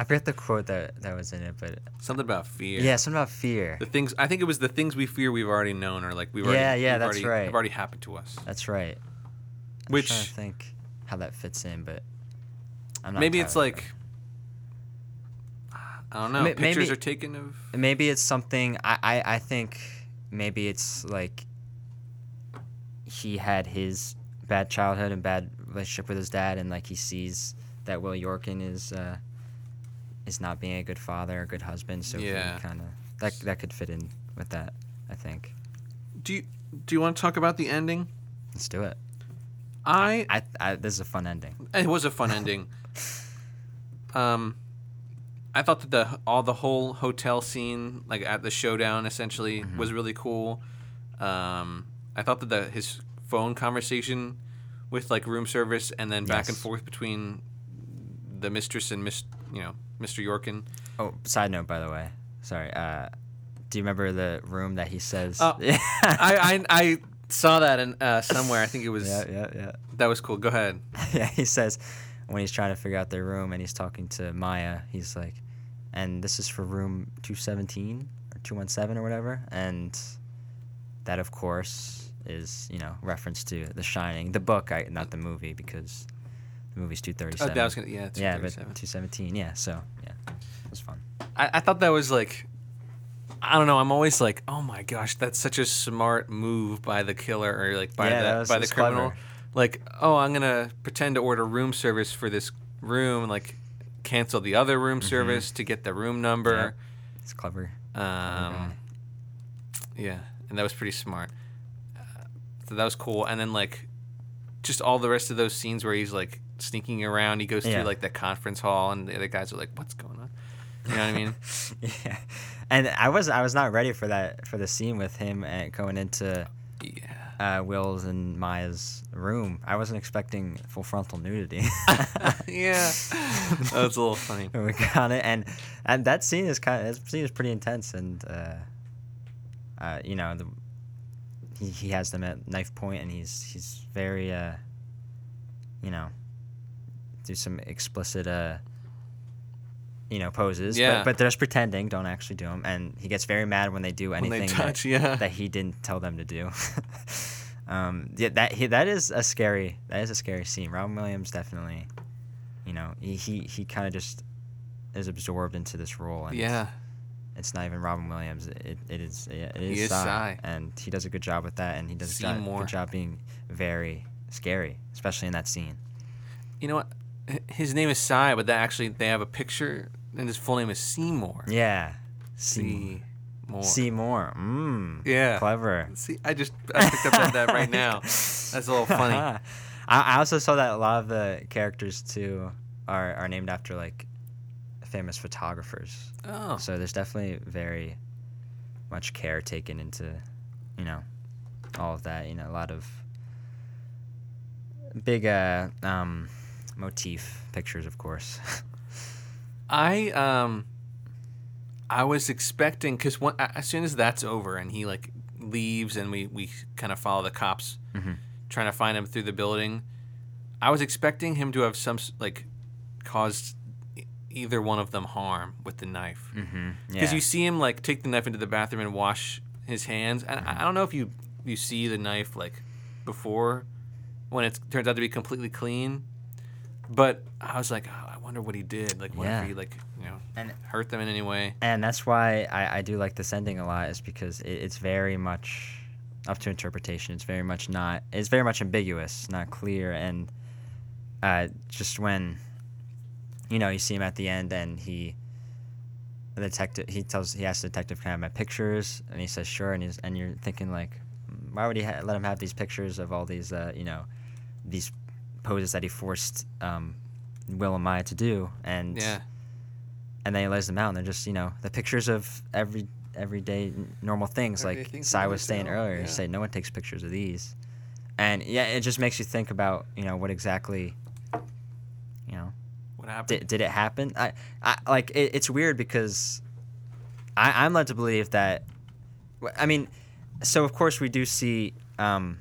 I forget the quote that that was in it, but Something about fear. yeah, something about fear. The things I think it was the things we fear we've already known or like we've Yeah, already yeah, that's already, right. have already happened to us. That's right. I'm Which to think how that fits in, but I'm not maybe it's like I don't know. Ma- pictures maybe- are taken of maybe it's something. I, I I think maybe it's like he had his bad childhood and bad relationship with his dad, and like he sees that Will Yorkin is uh, is not being a good father, a good husband. So Yeah. kind of that that could fit in with that. I think. Do you do you want to talk about the ending? Let's do it. I I, I this is a fun ending. It was a fun ending. Um, I thought that the all the whole hotel scene, like at the showdown, essentially Mm-hmm. was really cool. Um, I thought that the, his phone conversation with like room service and then back and forth between the mistress and Miss, you know, Mr. Yorkin. Oh, side note, by the way. Sorry. Uh, do you remember the room that he says? Yeah, I, I I saw that in uh, somewhere. I think it was yeah, yeah, yeah. that was cool. Go ahead. yeah, he says when he's trying to figure out their room and he's talking to Maya, he's like, and this is for room 217 or 217 or whatever. And that, of course, is, you know, reference to The Shining, the book, I, not the movie, because the movie's Uh, 237. that was gonna yeah. yeah, but 217, yeah, so, yeah, it was fun. I, I thought that was like I don't know. I'm always like, oh my gosh, that's such a smart move by the killer or like by Yeah, that the was- by the that's criminal. clever. Like, oh, I'm gonna pretend to order room service for this room, and like cancel the other room Mm-hmm. service to get the room number. It's clever. Um, yeah, and that was pretty smart. Uh, so that was cool. And then like, just all the rest of those scenes where he's like sneaking around. He goes Yeah. through like the conference hall, and the other guys are like, "What's going on?" You know what I mean? yeah, and I was I was not ready for that for the scene with him uh, going into Yeah. uh, Will's and Maya's room. I wasn't expecting full frontal nudity. yeah. That's a little funny. we got it, and and that scene is kind of that scene is pretty intense, and uh, uh, you know the he, he has them at knife point, and he's he's very uh, you know, do some explicit uh. You know poses, Yeah. but, but they're just pretending. Don't actually do them, and he gets very mad when they do anything they that- yeah. that he didn't tell them to do. um, yeah, that he, that is a scary that is a scary scene. Robin Williams definitely, you know, he he, he kind of just is absorbed into this role. And Yeah. it's not even Robin Williams. It, it is it is, He is Sy. and he does a good job with that, and he does a good job being very scary, especially in that scene. You know what? His name is Sy, but that actually they have a picture, and his full name is Seymour. Yeah, Seymour. Seymour. Seymour. Mmm. Yeah. Clever. See, I just I picked up on that right now. That's a little funny. I, I also saw that a lot of the characters too are, are named after like famous photographers. Oh. So there's definitely very much care taken into, you know, all of that. You know, a lot of big uh, um, motif pictures, of course. I um I was expecting because as soon as that's over and he like leaves and we we kind of follow the cops Mm-hmm. trying to find him through the building, I was expecting him to have some like caused either one of them harm with the knife mm-hmm. because Yeah. you see him like take the knife into the bathroom and wash his hands and I, I don't know if you you see the knife like before when it turns out to be completely clean but I was like oh, I wonder what he did. Like what Yeah. if he like you know And- hurt them in any way? And that's why I, I do like this ending a lot is because it, it's very much up to interpretation. It's very much not it's very much ambiguous not clear. And uh, just when you know you see him at the end and he the detective he tells he asks the detective can I have my pictures? And he says sure. And he's and you're thinking like why would he ha- let him have these pictures of all these uh, you know these poses that he forced um, Will and Maya to do and yeah and then he lays them out, and they're just you know the pictures of every everyday normal things. Everyday like things Sy was saying earlier, yeah. say no one takes pictures of these, and yeah, it just makes you think about you know what exactly, you know, what happened did, did it happen? I, I like it, it's weird because I, I'm led to believe that. I mean, so of course we do see um,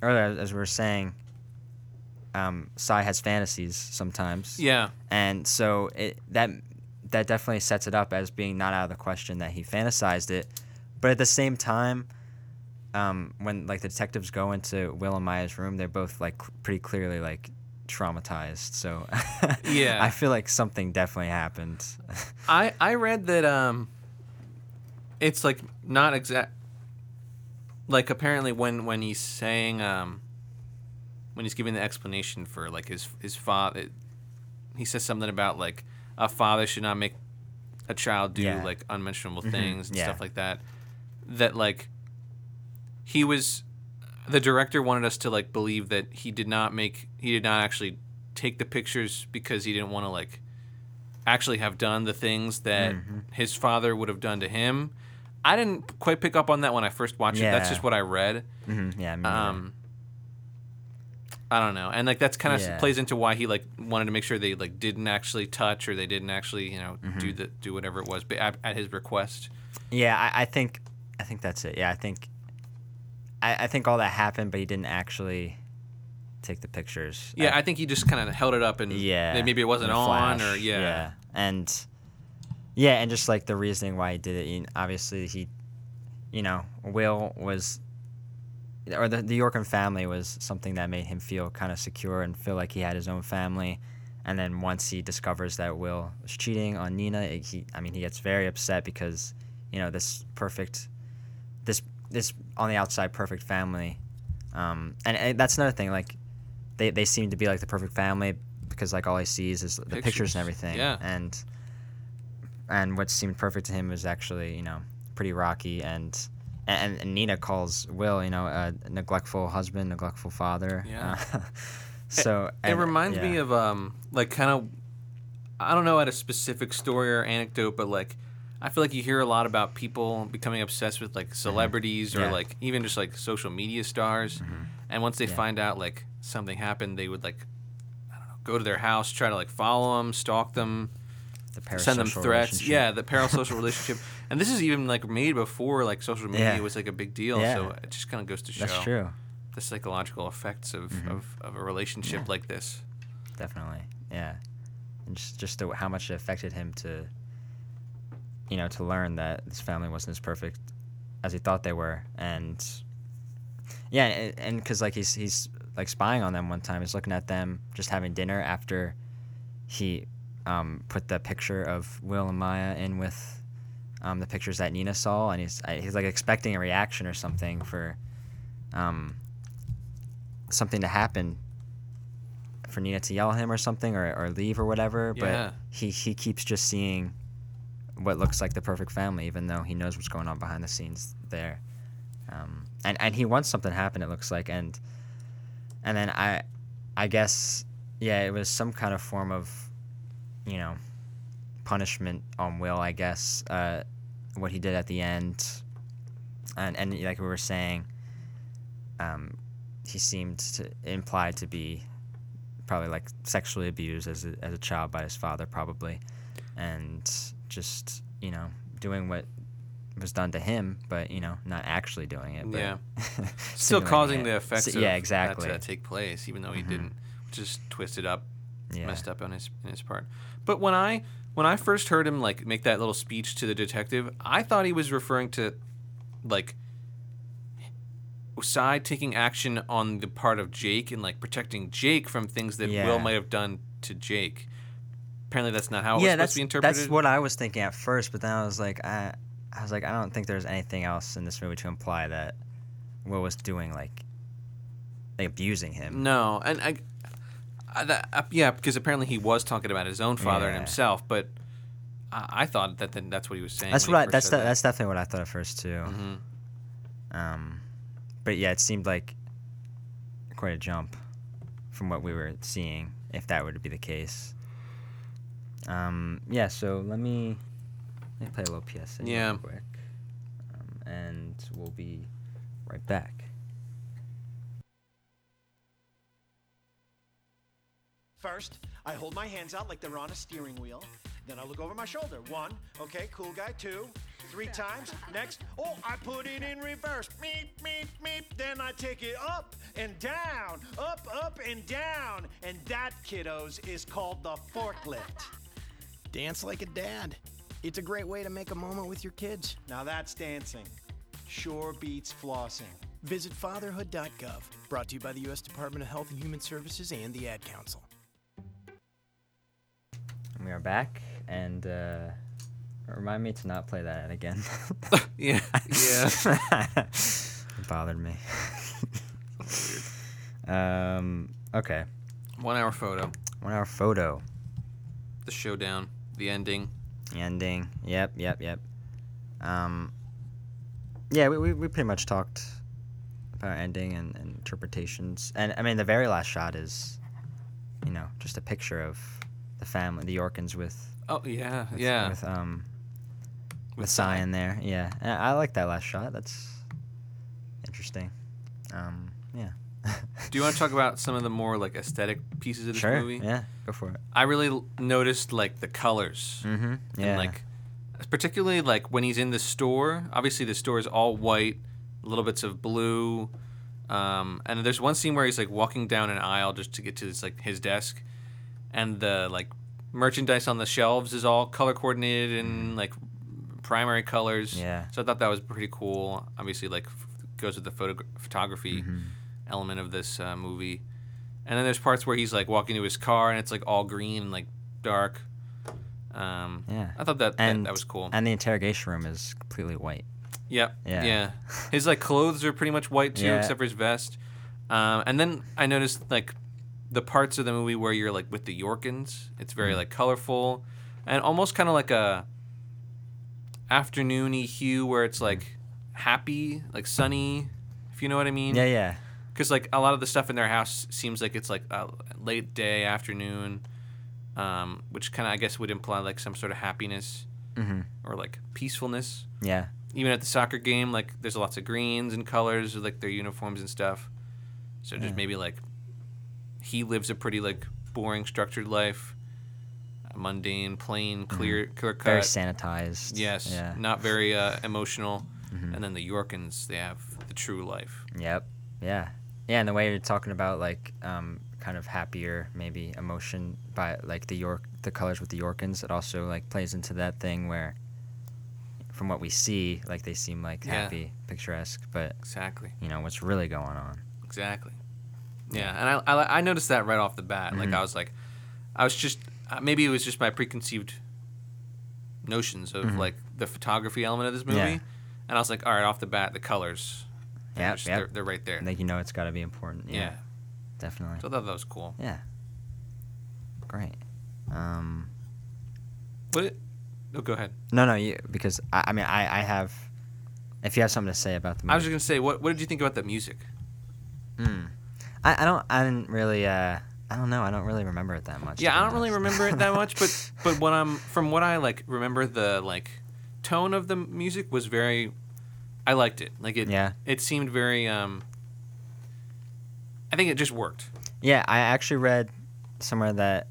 earlier as we were saying. Um, Sy has fantasies sometimes yeah and so it that that definitely sets it up as being not out of the question that he fantasized it. But at the same time, um, when like the detectives go into Will and Maya's room, they're both like cl- pretty clearly like traumatized. So Yeah. I feel like something definitely happened. I I read that um it's like not exact like apparently when when he's saying um when he's giving the explanation for like his his father he says something about like a father should not make a child do Yeah. like unmentionable things and Yeah. stuff like that that like he was the director wanted us to like believe that he did not make he did not actually take the pictures because he didn't want to like actually have done the things that Mm-hmm. his father would have done to him. I didn't quite pick up on that when I first watched it. That's just what I read. hmm yeah. Um, I don't know, and like that's kind of Yeah. plays into why he like wanted to make sure they like didn't actually touch or they didn't actually you know Mm-hmm. do the do whatever it was, but at, at his request. Yeah, I, I think I think that's it. Yeah, I think I, I think all that happened, but he didn't actually take the pictures. Yeah, I, I think he just kind of held it up and yeah. maybe it wasn't on or yeah. and yeah, and just like the reasoning why he did it. You obviously, he, you know, Will was. Or the, the Yorkin family was something that made him feel kind of secure and feel like he had his own family. And then once he discovers that Will was cheating on Nina, it- he, I mean, he gets very upset because, you know, this perfect, this this on the outside perfect family, um, and, and that's another thing. Like, they they seem to be like the perfect family because like all he sees is the pictures, Pictures, and everything. yeah. And and what seemed perfect to him was actually you know pretty rocky and. And, and Nina calls Will, you know, a neglectful husband, neglectful father. Yeah. Uh, so it and- reminds me of um like kind of I don't know at a specific story or anecdote, but like I feel like you hear a lot about people becoming obsessed with like celebrities or Mm-hmm. Yeah. Mm-hmm. like even just like social media stars, and once they Yeah. find out like something happened, they would like I don't know go to their house, try to like follow them, stalk them, the send them threats. Yeah, the parasocial relationship, and this is even like made before like social media Yeah. was like a big deal. Yeah. So it just kind of goes to show That's true. Mm-hmm. the psychological effects of, of, of a relationship like this. definitely yeah and just just the, how much it affected him to you know to learn that his family wasn't as perfect as he thought they were and yeah and because like he's he's like spying on them one time he's looking at them just having dinner after he um, put the picture of will and maya in with um, the pictures that nina saw and he's he's like expecting a reaction or something for um, something to happen for Nina to yell at him or something or, or leave or whatever. Yeah. But he, he keeps just seeing what looks like the perfect family, even though he knows what's going on behind the scenes there. Um, and, and he wants something to happen, it looks like. And and then I I guess, yeah, it was some kind of form of, you know, punishment on Will, I guess, uh, what he did at the end. And, and like we were saying, um, he seemed to implied to be probably like sexually abused as a, as a child by his father probably and just you know doing what was done to him but you know not actually doing it but Yeah. Still causing it. the effects S- of yeah exactly Mm-hmm. to take place, even though he didn't, just twisted up, yeah messed up on his in his part. But when I when I first heard him like make that little speech to the detective, I thought he was referring to like Osai taking action on the part of Jake and like protecting Jake from things that Yeah. Will might have done to Jake. Apparently, that's not how it yeah was supposed that's to be interpreted. that's what I was thinking at first but then I was like I I was like I don't think there's anything else in this movie to imply that Will was doing like like abusing him No, and I, I that, uh, yeah, because apparently he was talking about his own father and himself, but I, I thought that then that's what he was saying. That's what I, that's the, that. that's definitely what I thought at first too. Mhm. Um, but yeah, it seemed like quite a jump from what we were seeing, if that were to be the case. Um, yeah, so let me let me play a little PSA Yeah. real quick, um, and we'll be right back. First, I hold my hands out like they're on a steering wheel. Then I look over my shoulder. One, okay, cool guy. Two, three times. Next, oh, I put it in reverse. Meep, meep, meep. Then I take it up and down, up, up, and down. And that, kiddos, is called the forklift. Dance like a dad. It's a great way to make a moment with your kids. Now that's dancing. Sure beats flossing. Visit fatherhood.gov. Brought to you by the U.S. Department of Health and Human Services and the Ad Council. We are back, and uh, remind me to not play that again. Yeah, yeah. it bothered me. um. Okay. One hour photo. One hour photo. The showdown. The ending. The ending. Yep. Yep. Yep. Um. Yeah, we we, we pretty much talked about ending and, and interpretations, and I mean the very last shot is, you know, just a picture of the family, the Yorkins with Oh yeah, with, yeah. with um with, With Sy Sy. in there. Yeah, and I like that last shot. That's interesting. Um, yeah. Do you want to talk about some of the more like aesthetic pieces of this sure. movie? Yeah, go for it. I really l- noticed like the colors. Mm-hmm. Yeah. And like particularly like when he's in the store, obviously the store is all white, little bits of blue. Um, and there's one scene where he's like walking down an aisle just to get to this, like his desk and the like merchandise on the shelves is all color coordinated in like primary colors. Yeah. So I thought that was pretty cool. Obviously like f- goes with the photo- photography Mm-hmm. element of this uh, movie. And then there's parts where he's like walking to his car and it's like all green and like dark. Um, Yeah. I thought that, that that was cool. And the interrogation room is completely white. Yep. Yeah. Yeah. His like clothes are pretty much white too, Yeah. except for his vest. Um, and then I noticed like the parts of the movie where you're like with the Yorkins. It's very Mm. like colorful and almost kind of like a afternoony hue where it's like happy, like sunny, if you know what I mean. Yeah, yeah. Because like a lot of the stuff in their house seems like it's like a late day, afternoon, um, which kind of I guess would imply like some sort of happiness Mhm. or like peacefulness Yeah. even at the soccer game, like there's lots of greens and colors, like their uniforms and stuff. So just Yeah. maybe like he lives a pretty like boring, structured life, mundane, plain, clear, clear cut. Mm-hmm. Very sanitized. Yes, Yeah. not very uh, emotional. Mhm. And then the Yorkins, they have the true life. Yep. Yeah. Yeah, and the way you're talking about like um, kind of happier maybe emotion by like the York the colors with the Yorkins, it also like plays into that thing where from what we see, like they seem like Yeah. happy, picturesque, but Exactly. you know what's really going on. Exactly. Yeah, and I, I, I noticed that right off the bat. Like Mhm. I was like, I was just uh, maybe it was just my preconceived notions of Mhm. like the photography element of this movie, Yeah. and I was like, all right, off the bat, the colors, they're, Yep, they're, they're right there. Like you know it's got to be important. Yeah. Yeah. Definitely. So I thought that was cool. Yeah. Great. Um, What? Oh, go ahead. no, no, you because I, I mean I, I have. If you have something to say about the movie, I was just gonna say, what what did you think about the music? Hmm. I, I don't I didn't really uh I don't know I don't really remember it that much. Yeah, I don't really remember it that much, but but what I'm from what I like remember the like tone of the music was very. I liked it. Like it. Yeah. It seemed very. um I think it just worked. Yeah, I actually read somewhere that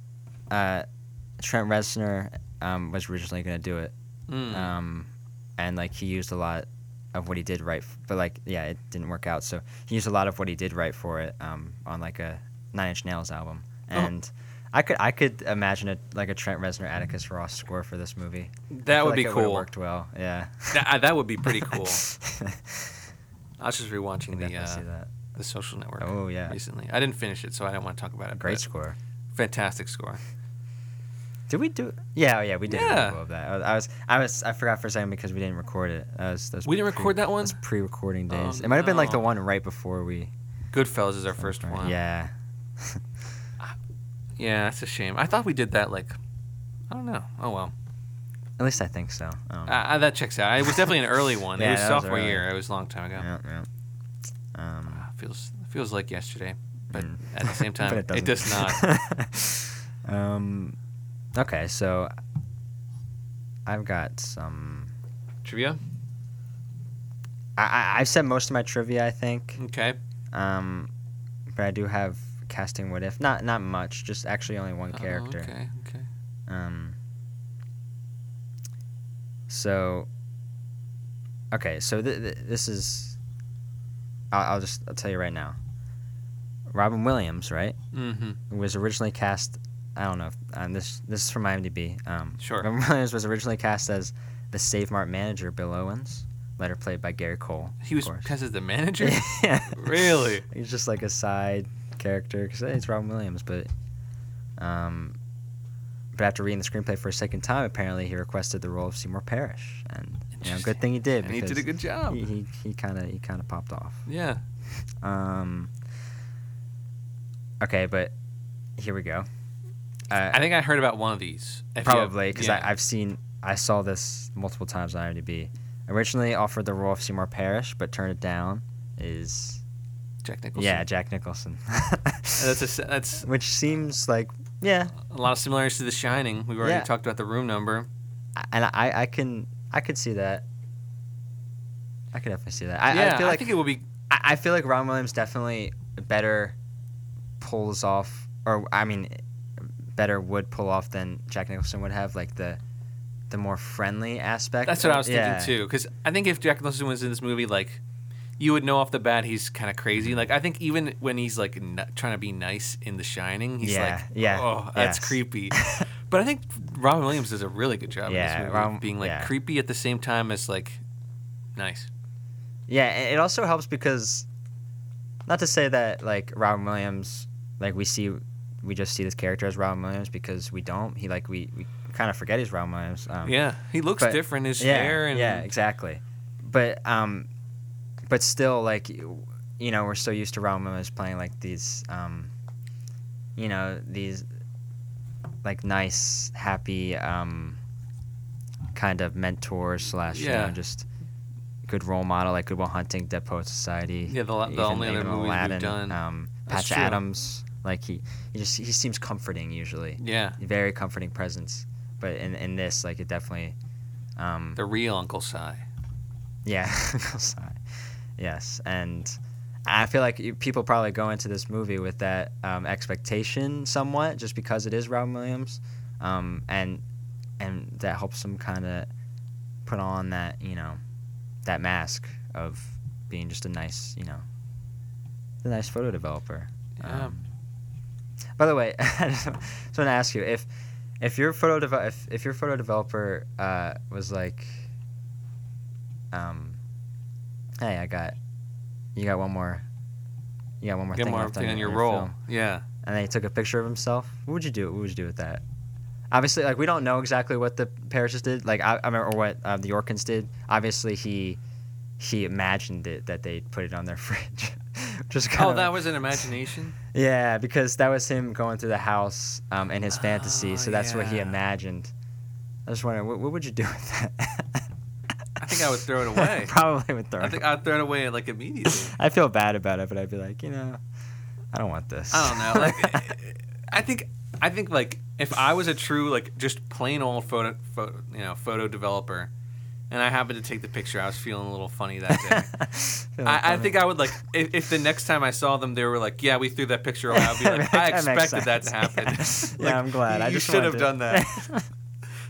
uh, Trent Reznor um, was originally gonna do it, Mm. um, and like he used a lot of what he did write, f- but like yeah, it didn't work out. So he used a lot of what he did write for it um, on like a Nine Inch Nails album, Oh. and I could I could imagine it like a Trent Reznor Atticus Ross score for this movie. That would like be cool. Worked well, yeah. That, uh, that would be pretty cool. I was just rewatching the uh, the Social Network. Oh, yeah. recently. I didn't finish it, so I don't want to talk about it. Great score. Fantastic score. Did we do? Yeah, oh, yeah, we did. Yeah. Yeah. that. I was, I was, I forgot for a second because we didn't record it. Was, that was We didn't record that one? was pre-recording Oh, days. it might have been like the one right before we. Goodfellas is our first one. Yeah. Yeah, that's a shame. I thought we did that like, I don't know. Oh well. At least I think so. I. Uh, that checks out. It was definitely an early one. Yeah, it was that was sophomore year. It was a long time ago. yeah, yeah. Um, Ah, feels feels like yesterday, but Mm. at the same time, but it, does not. um, okay, so I've got some. Trivia. I, I I've said most of my trivia. I think. Okay. Um, but I do have casting what if not not much. Just actually only one Oh, character. okay. Okay. Um. So. Okay, so th- th- this is. I'll, I'll just I'll tell you right now. Robin Williams, right, Mm-hmm. was originally cast I don't know. If, um, this this is from IMDb. Um, Sure. Robin Williams was originally cast as the Save Mart manager Bill Owens, later played by Gary Cole. He was course. cast as the manager. yeah. Really? He's just like a side character because it's Robin Williams, but um, but after reading the screenplay for a second time, apparently he requested the role of Seymour Parrish, and you know, good thing he did. And he did a good job. He he he kind of he kind of popped off. Yeah. Um. Okay, but here we go. Uh, I think I heard about one of these. If Probably because yeah. I've seen I saw this multiple times on IMDb. Originally offered the role of Seymour Parrish, but turned it down. Is Jack Nicholson. yeah Jack Nicholson, That's a, that's which seems like yeah, a lot of similarities to The Shining. We've already Yeah. talked about the room number. and I I can I could see that. I could definitely see that. I, yeah, I feel like think it would be. I, I feel like Robin Williams definitely better pulls off, or I mean, better would pull off than Jack Nicholson would have, like the the more friendly aspect. That's what I was thinking Yeah. too. Because I think if Jack Nicholson was in this movie, like you would know off the bat he's kind of crazy. Like I think even when he's like n- trying to be nice in The Shining, he's Yeah, like, yeah, oh, that's yes. creepy. but I think Robin Williams does a really good job Yeah, in this movie, Robin- being like yeah. creepy at the same time as like nice. Yeah, it also helps because, not to say that like Robin Williams, like we see, we just see this character as Robin Williams because we don't. He like we, we kind of forget he's Robin Williams. Um, Yeah, he looks but- different. His yeah, hair and yeah, exactly. But um, but still, like you you know, we're so used to Robin Williams playing like these um, you know, these like nice, happy um, kind of mentor slash you Yeah. know just good role model like Good Goodwill Hunting, Dead Poet Society. Yeah, the the even- only other even movies we've done. Um, Patch. Adams, like he, he just he seems comforting usually. Yeah. Very comforting presence. But in in this, like it definitely. Um, the real Uncle Si. yeah, Sorry. yes, and I feel like people probably go into this movie with that um, expectation somewhat, just because it is Robin Williams, um, and and that helps them kind of put on that you know that mask of being just a nice you know a nice photo developer. Yeah. Um, by the way, I just want to ask you if if your photo dev- if, if your photo developer uh, was like, um, hey, I got, you got one more, you got one more Get thing more left on on your your roll. film. Yeah. and then he took a picture of himself. What would you do? What would you do with that? Obviously, like we don't know exactly what the Parishes did, like I, I remember what uh, the Yorkins did. Obviously, he he imagined it that they put it on their fridge. Just Oh, that was an imagination. Yeah, because that was him going through the house um, in his fantasy. Oh, So that's what he imagined. I was wondering, what, what would you do with that? I think I would throw it away. Probably would throw. I it think I'd throw it away like immediately. I feel bad about it, but I'd be like, you know, I don't want this. I don't know. Like, I think I think like if I was a true like just plain old photo, photo you know photo developer, and I happened to take the picture, I was feeling a little funny that day. I, I think I would like if, if the next time I saw them, they were like, "Yeah, we threw that picture away." I'd be like, "I expected that to happen." Yeah, Like, I'm glad. You, I you should have done that.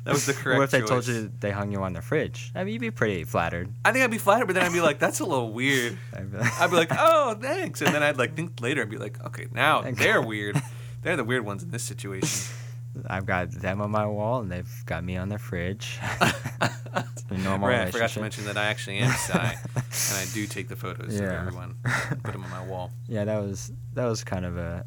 that was the correct. What if they told you they hung you on the fridge? I mean, you'd be pretty flattered. I think I'd be flattered, but then I'd be like, "That's a little weird." I'd be like, I'd be like, "Oh, thanks," and then I'd like think later. I'd be like, "Okay, now they're weird. They're the weird ones in this situation." I've got them on my wall, and they've got me on their fridge. Normal right, I forgot to mention that I actually am Sy, and I do take the photos of Yeah. everyone, put them on my wall. yeah, that was that was kind of a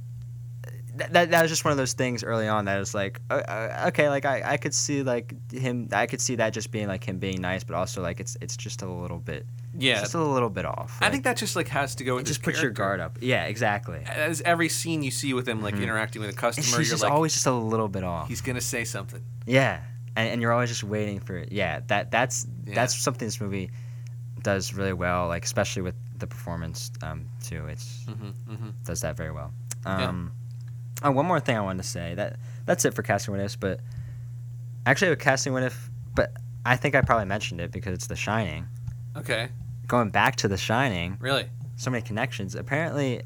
that, that, that was just one of those things early on that was like uh, uh, okay like I, I could see like him I could see that just being like him being nice but also like it's it's just a little bit Yeah, just a little bit off I like, think that just like has to go with just put your guard up yeah exactly As every scene you see with him, like Mhm. interacting with a customer, he's you're just like, always just a little bit off he's gonna say something. Yeah, and, and you're always just waiting for it. Yeah, that that's Yeah. that's something this movie does really well. Like especially with the performance um, too. It's Mhm, mhm. does that very well. Yeah. Um, Oh, one more thing I wanted to say. That that's it for casting what ifs. But actually, with casting what if, but I think I probably mentioned it because it's The Shining. Okay, Going back to The Shining, really? so many connections. Apparently,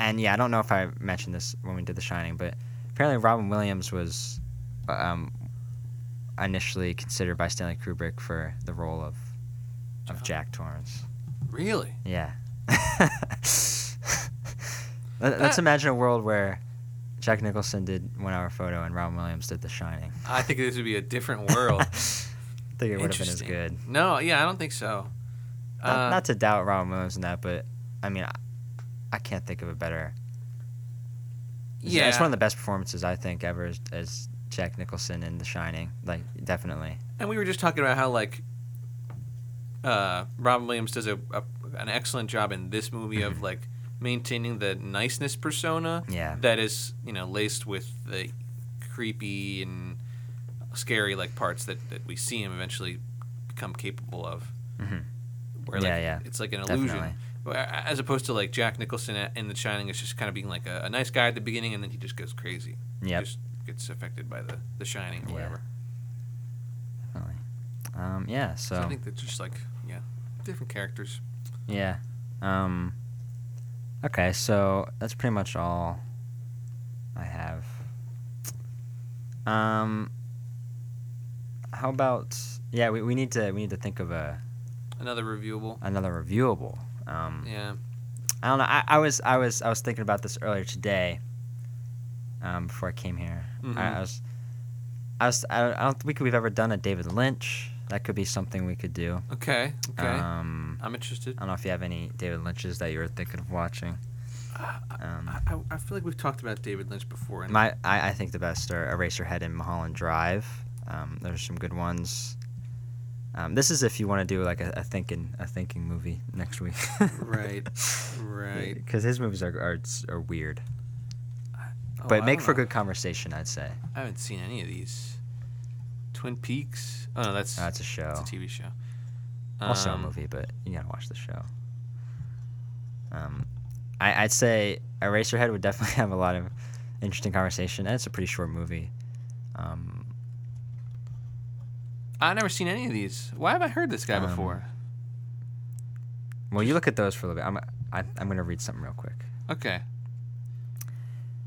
and yeah, I don't know if I mentioned this when we did The Shining, but apparently Robin Williams was um, initially considered by Stanley Kubrick for the role of of Jack Torrance. Really? Yeah. Let, us That- imagine a world where Jack Nicholson did One Hour Photo, and Robin Williams did The Shining. I think this would be a different world. I think it would have been as good. No, yeah, I don't think so. Not, Uh, not to doubt Robin Williams in that, but I mean, I, I can't think of a better. It's- Yeah. it's one of the best performances I think ever as, as Jack Nicholson in The Shining. Like, definitely. And we were just talking about how like uh, Robin Williams does a, a an excellent job in this movie of like maintaining the niceness persona Yeah. that is you know laced with the creepy and scary like parts that, that we see him eventually become capable of. Mhm. Where like, Yeah, yeah. it's like an illusion. Definitely. As opposed to like Jack Nicholson in The Shining, it's just kind of being like a, a nice guy at the beginning, and then he just goes crazy. Yeah, Just gets affected by the, the Shining or Yeah. whatever. Definitely. Um, yeah. So So, I think they're just like yeah, different characters. yeah. Um, okay, so that's pretty much all I have. Um, how about yeah? We, we need to we need to think of a Another reviewable. another reviewable. Um, Yeah. I don't know. I, I was I was I was thinking about this earlier today. Um, before I came here, Mhm. I, I was I was I don't, I don't think we've ever done a David Lynch. That could be something we could do. Okay. Okay. Um, I'm interested. I don't know if you have any David Lynch's that you were thinking of watching. Um, I, I feel like we've talked about David Lynch before. My I, I think the best are Eraserhead and Mulholland Drive. Um, there's some good ones. Um, this is if you want to do like a, a thinking a thinking movie next week. right. Right. Because his movies are, are are weird, Oh, but I make for know. good conversation. I'd say. I haven't seen any of these. Twin Peaks. Oh no, that's That's a show. It's a TV show. Also a Um, movie, but you gotta watch the show. Um, I, I'd say Eraserhead would definitely have a lot of interesting conversation, and it's a pretty short movie. Um, I've never seen any of these. Why have I heard this guy Um, before? well, you look at those for a little bit. I'm I, I'm gonna read something real quick. Okay.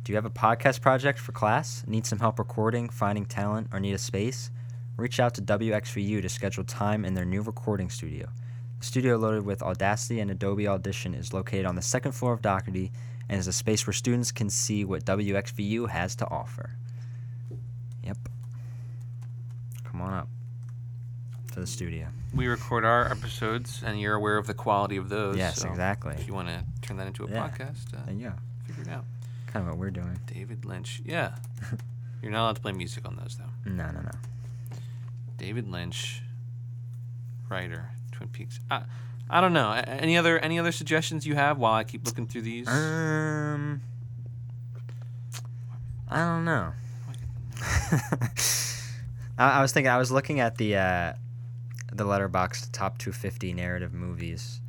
Do you have a podcast project for class? Need some help recording, finding talent, or need a space? Reach out to WXVU to schedule time in their new recording studio. The studio, loaded with Audacity and Adobe Audition, is located on the second floor of Doherty and is a space where students can see what WXVU has to offer. Yep. Come on up to the studio. We record our episodes, and you're aware of the quality of those. Yes, so exactly. If you want to turn that into a Yeah. podcast, uh, you go. figure it out. Kind of what we're doing. David Lynch. Yeah. you're not allowed to play music on those though. No, no, no. David Lynch, writer, Twin Peaks. I, I don't know. Any other any other suggestions you have while I keep looking through these? Um, I don't know. I, I was thinking. I was looking at the uh, the Letterboxd top 250 narrative movies.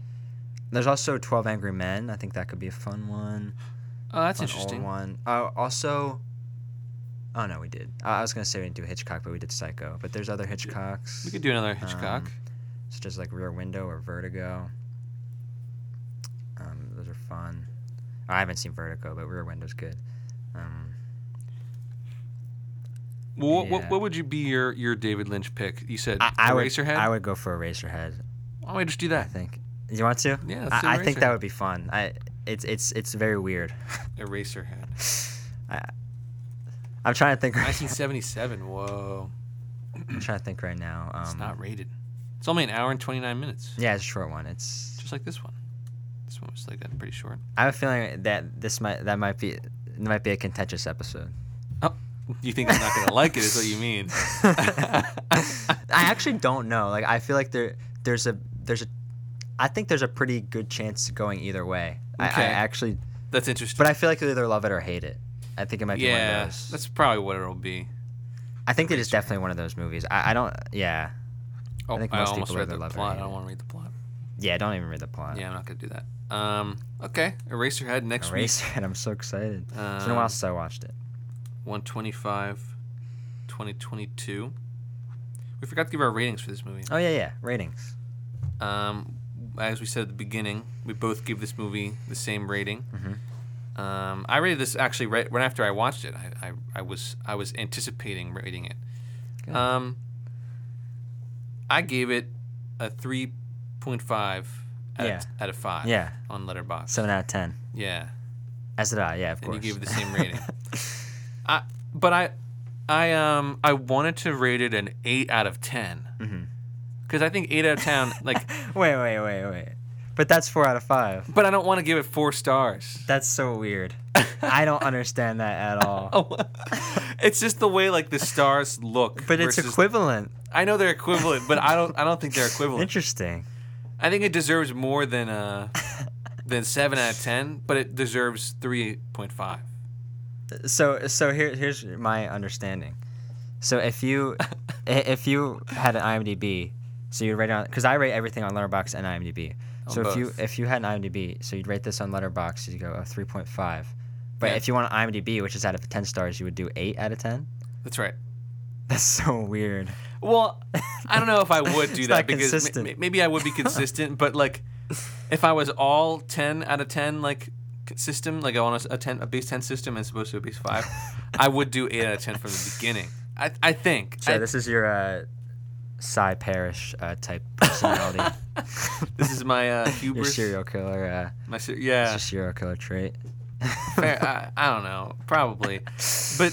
There's also 12 Angry Men. I think that could be a fun one. oh, that's Fun interesting. one. Oh, also. Oh no, we did. I I was gonna say we didn't do Hitchcock, but we did Psycho. But there's other Hitchcocks. We could do another Hitchcock. Um, such as like Rear Window or Vertigo. Um, those are fun. I haven't seen Vertigo, but Rear Window's good. Um, well, what, what, what would you be your, your David Lynch pick? You said I, I would, Eraserhead. I would go for Eraserhead. Why don't we just do I that? think. You want to? Yeah, let's do I, I think that would be fun. I it's it's it's very weird. Eraserhead. I, I'm trying to think. Right, 1977. Whoa. I'm trying to think right now. Um, It's not rated. It's only an hour and 29 minutes. Yeah, it's a short one. It's. Just like this one. This one was like that pretty short. I have a feeling that this might that might be might be a contentious episode. Oh, you think I'm not gonna like it? Is what you mean? I actually don't know. Like I feel like there there's a there's a I think there's a pretty good chance going either way. I, I Okay. actually That's interesting. but I feel like you'll either love it or hate it. I think it might be one yeah, of those. that's probably what it'll be. I think it is definitely one of those movies. I, I don't yeah. Oh, I, think most almost people read either the love it plot. I don't want to read the plot. Yeah, don't even read the plot. Yeah, I'm not gonna do that. Um, okay, Eraserhead next week. Eraser, and I'm so excited. it's been a Um, while since I watched it. Week, 125, 2022. We forgot to give our ratings for this movie. Oh yeah, yeah. Ratings. Um, as we said at the beginning, we both give this movie the same rating. Mhm. Um, I rated this actually right, right after I watched it. I, I, I was I was anticipating rating it. Good. Um, I gave it a three point five out, Yeah. of, out of five. Yeah. on Letterboxd. Seven out of ten. Yeah. As did I. Yeah, of and course. And you gave it the same rating. I, but I, I um, I wanted to rate it an eight out of ten. Mm-hmm. Because I think eight out of ten, like, wait, wait, wait, wait. But that's four out of five. but I don't want to give it four stars. That's so weird. I don't understand that at all. Oh, it's just the way like the stars look. but it's equivalent. I know they're equivalent, but I don't. I don't think they're equivalent. Interesting. I think it deserves more than uh than seven out of ten, but it deserves three point five. So so here here's my understanding. So if you if you had an IMDb, so you'd rate it on because I rate everything on Letterboxd and IMDb. On So if you if you had an IMDb, so you'd rate this on Letterboxd, You'd go a three point five. But Yeah. if you want an IMDb, which is out of ten stars, you would do eight out of ten. That's right. That's so weird. Well, I don't know if I would do that because ma- maybe I would be consistent, but like if I was all ten out of ten like system, like on a, a ten a base ten system as opposed to a base five, I would do eight out of ten from the beginning. I I think. So I- this is your uh, Sy Parrish uh, type personality. this is my uh, your serial killer. Uh, My ser- It's yeah. your serial killer trait. Fair, I, I don't know, probably, but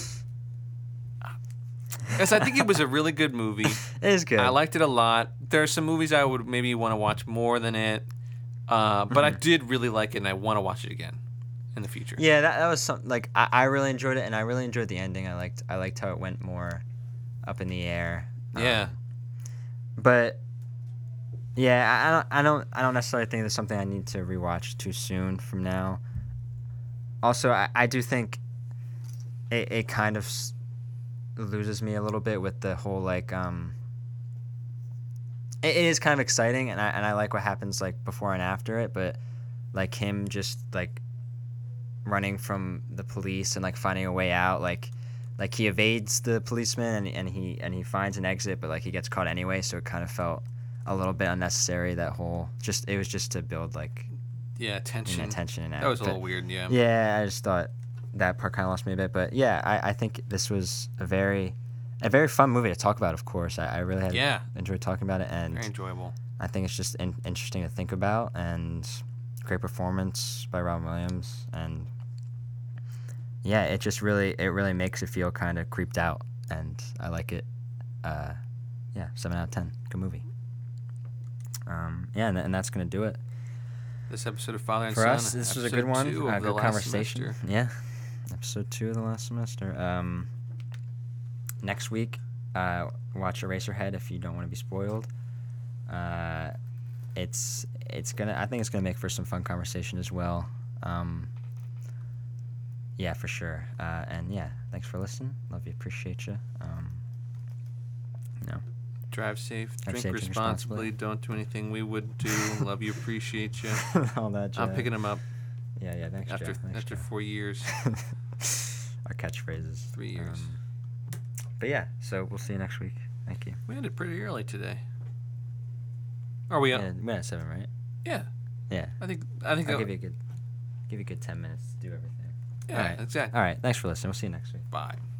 yes, I think it was a really good movie. It is good. I liked it a lot. There are some movies I would maybe want to watch more than it, uh, but I Mm-hmm. did really like it, and I want to watch it again in the future. Yeah, that, that was something like I, I really enjoyed it, and I really enjoyed the ending. I liked I liked how it went more up in the air. Um, Yeah. but yeah, I, I don't I don't I don't necessarily think it's something I need to rewatch too soon from now. Also, I, I do think it, it kind of loses me a little bit with the whole like um. It, it is kind of exciting, and I and I like what happens like before and after it, but like him just like running from the police and like finding a way out like like he evades the policeman and, and he and he finds an exit but like he gets caught anyway so it kind of felt a little bit unnecessary that whole just it was just to build like Yeah, you tension. know, tension and That was a but- little weird. Yeah. yeah i just thought that part kind of lost me a bit but yeah I, I think this was a very a very fun movie to talk about of course i, I really had Yeah. enjoyed talking about it and Very enjoyable. I think it's just in- interesting to think about and great performance by Robin Williams and yeah, it just really it really makes it feel kind of creeped out and I like it. Uh, yeah, seven out of ten, good movie. Um, yeah, and, and that's gonna do it This episode of Father and for Son. us. This was a good one, uh, the good last conversation. semester. Yeah, episode two of the last semester. Um, next week, uh, watch Eraserhead if you don't want to be spoiled. Uh, it's it's gonna. I think it's gonna make for some fun conversation as well. Um, yeah, for sure. Uh, and yeah, thanks for listening. Love you, appreciate you. Um, you know, Drive safe. Drive drink safe, drink responsibly. Don't do anything we would do. Love you. Appreciate you. all that. I'm picking them up Yeah, yeah. Thanks, after. Thanks, after four years. Our catchphrases. Three years. Um, but yeah, so we'll see you next week. Thank you. We ended pretty early today. Are we? Yeah, Yeah. we had seven, right? yeah. Yeah. I think. I think. I'll give you a good, give you a good ten minutes to do everything. Yeah. All right. Exactly. All right. Thanks for listening. We'll see you next week. Bye.